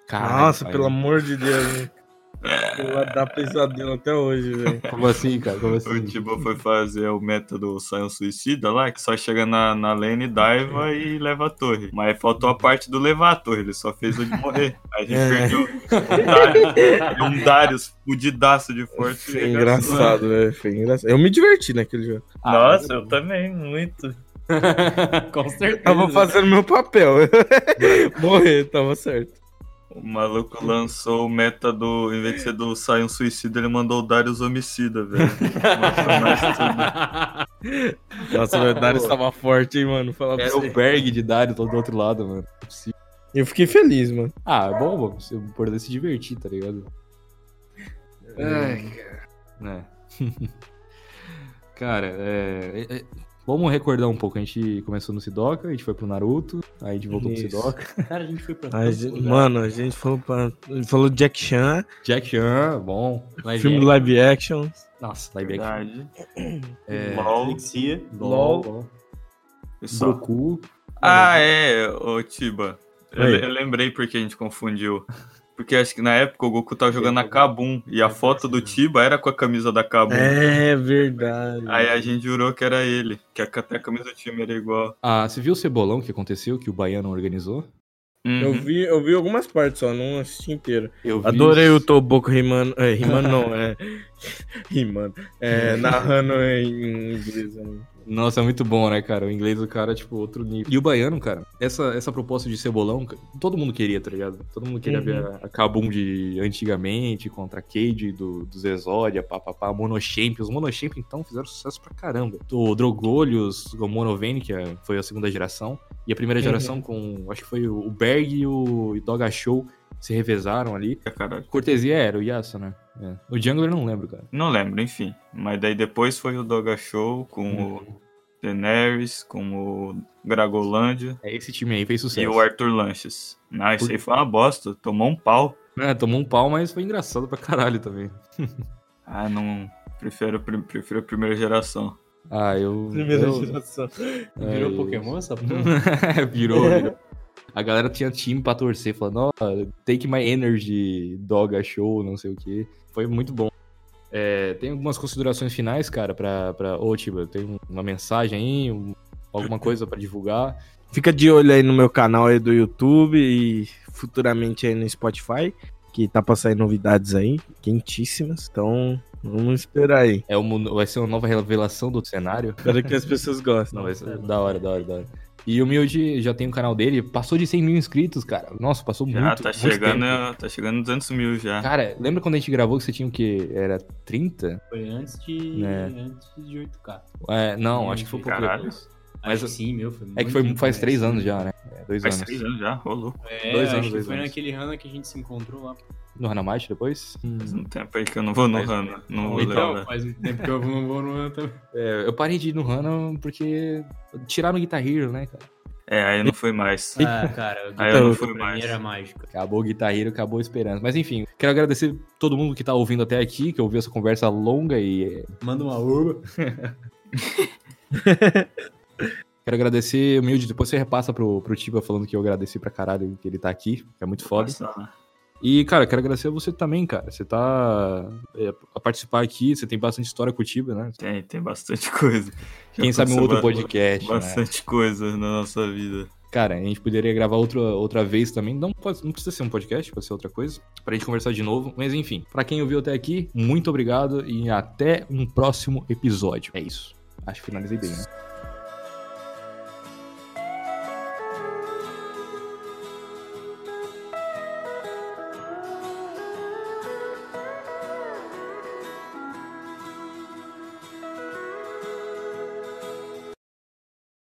caralho, Nossa, pai. pelo amor de Deus, dá pesadelo até hoje, velho. [laughs] Como assim, cara? Como O assim? Tiba foi fazer o método Sion Suicida lá, que só chega na, na lane, diva e leva a torre. Mas faltou a parte do levar a torre, ele só fez o de morrer. Aí a gente É. perdeu um Darius, um Darius fudidaço de forte. Foi engraçado, velho. Foi engraçado. Eu me diverti naquele jogo. Ah, Nossa, eu também, muito. [laughs] Com certeza. Tava fazendo meu papel. [laughs] Morrer, tava certo. O maluco lançou o meta do. Em vez de ser do Sion Suicida, ele mandou o Darius Homicida, velho. Nossa, o Darius tava forte, hein, mano. Falar Era o Berg de Dario todo do outro lado, mano. Não é possível. Eu fiquei feliz, mano. Ah, é bom, mano. Você poder se divertir, tá ligado? Ai, cara. É. [laughs] cara, é- é- Vamos recordar um pouco. A gente começou no Sidoca, a gente foi pro Naruto, aí a gente voltou Isso. pro Sidoca. [laughs] Cara, a gente foi pra A gente- lugares. mano, a gente falou, pra, falou Jack Chan, Jack Chan, bom. Live filme action. live action. Nossa, live action. Verdade. É, LOL. Alexia. LOL. LOL. Goku. Ah, é, ô Tiba. Eu, eu lembrei porque a gente confundiu. Porque acho que na época o Goku tava jogando na Kabum e a foto do Tiba era com a camisa da Kabum. É verdade. Aí a gente jurou que era ele, que até a camisa do time era igual. Ah, você viu o cebolão que aconteceu, que o Baiano organizou? Uhum. Eu vi, eu vi algumas partes só, não assisti inteiro. Eu vi Adorei os- o Toboco rimando. É, rimando não, é. [laughs] rimando. É, [laughs] narrando em inglês. não- Nossa, é muito bom, né, cara? O inglês do cara, tipo, outro nível. E o baiano, cara, essa, essa proposta de cebolão, todo mundo queria, tá ligado? Todo mundo queria Uhum. ver a, a Kabum de antigamente, contra a Cade do, dos Exódia, papapá, Monochamp. Os Monochamp, então, fizeram sucesso pra caramba. O Drogolius, o Monovane, que é- foi a segunda geração. E a primeira Uhum. geração com, acho que foi o Berg e o Doga Show se revezaram ali. Caralho. Cortesia era o Yasuo, né? É. O Jungler eu não lembro, cara. Não lembro, enfim. Mas daí depois foi o Doga Show com o Daenerys, com o Gragolândia É esse time aí, fez sucesso. e o Arthur Lanches. Não, isso aí foi uma bosta. Tomou um pau. É, tomou um pau, mas foi engraçado pra caralho também. [laughs] Ah, não. Prefiro, pre- prefiro a primeira geração. Ah, eu. Primeira eu- geração. Virou É, Pokémon essa [laughs] porra? virou, virou. A galera tinha time pra torcer, falando, ó, take my energy, doga show, não sei o que. Foi muito bom. É, tem algumas considerações finais, cara, pra. pra... Ô, Tiba, tem uma mensagem aí, um- alguma coisa pra divulgar. Fica de olho aí no meu canal aí do YouTube e futuramente aí no Spotify, que tá pra sair novidades aí, quentíssimas. Então, vamos esperar aí. É uma, vai ser uma nova revelação do cenário. Espero que as pessoas gostem. Não, vai ser da hora, da hora, da hora. E o Humilde já tem o canal dele, passou de 100 mil inscritos, cara. Nossa, passou Já muito, tá muito chegando, tempo. tá chegando em 200 mil já. Cara, lembra quando a gente gravou que você tinha o quê? Era 30? Foi antes de, É. antes de 8K. É, não, acho que foi um pouco Caralho. depois. Mas sim, meu. Foi É que foi, faz três anos já, né? É, dois Faz anos. três anos já, louco. É, Dois acho anos, que dois foi anos. naquele Hana que a gente se encontrou lá. No Hanamite depois? Faz um tempo aí que eu não vou no Hana. Não vou Então, lembrar. faz um tempo que eu não vou no Hana também. É, eu parei de ir no Hana porque tiraram o Guitar Hero, né, cara? É, aí não foi mais. Ah, cara, o Aí eu não fui mais. era mágico. Acabou o Guitar Hero, acabou a esperança. Mas enfim, quero agradecer todo mundo que tá ouvindo até aqui, que ouviu essa conversa longa e Manda uma uva. [laughs] Quero agradecer, humilde, depois você repassa pro, pro Tiba falando que eu agradeci pra caralho que ele tá aqui, que é muito foda. Nossa, E, cara, quero agradecer a você também, cara. Você tá é, a participar aqui, você tem bastante história com o Tiba, né? Tem, tem bastante [laughs] coisa. Já Quem sabe um outro podcast, né? Bastante coisa na nossa vida. Cara, a gente poderia gravar outra, outra vez também. Não, pode, não precisa ser um podcast, pode ser outra coisa. Pra gente conversar de novo. Mas enfim, pra quem ouviu até aqui, muito obrigado e até um próximo episódio. É isso. Acho que finalizei bem, né?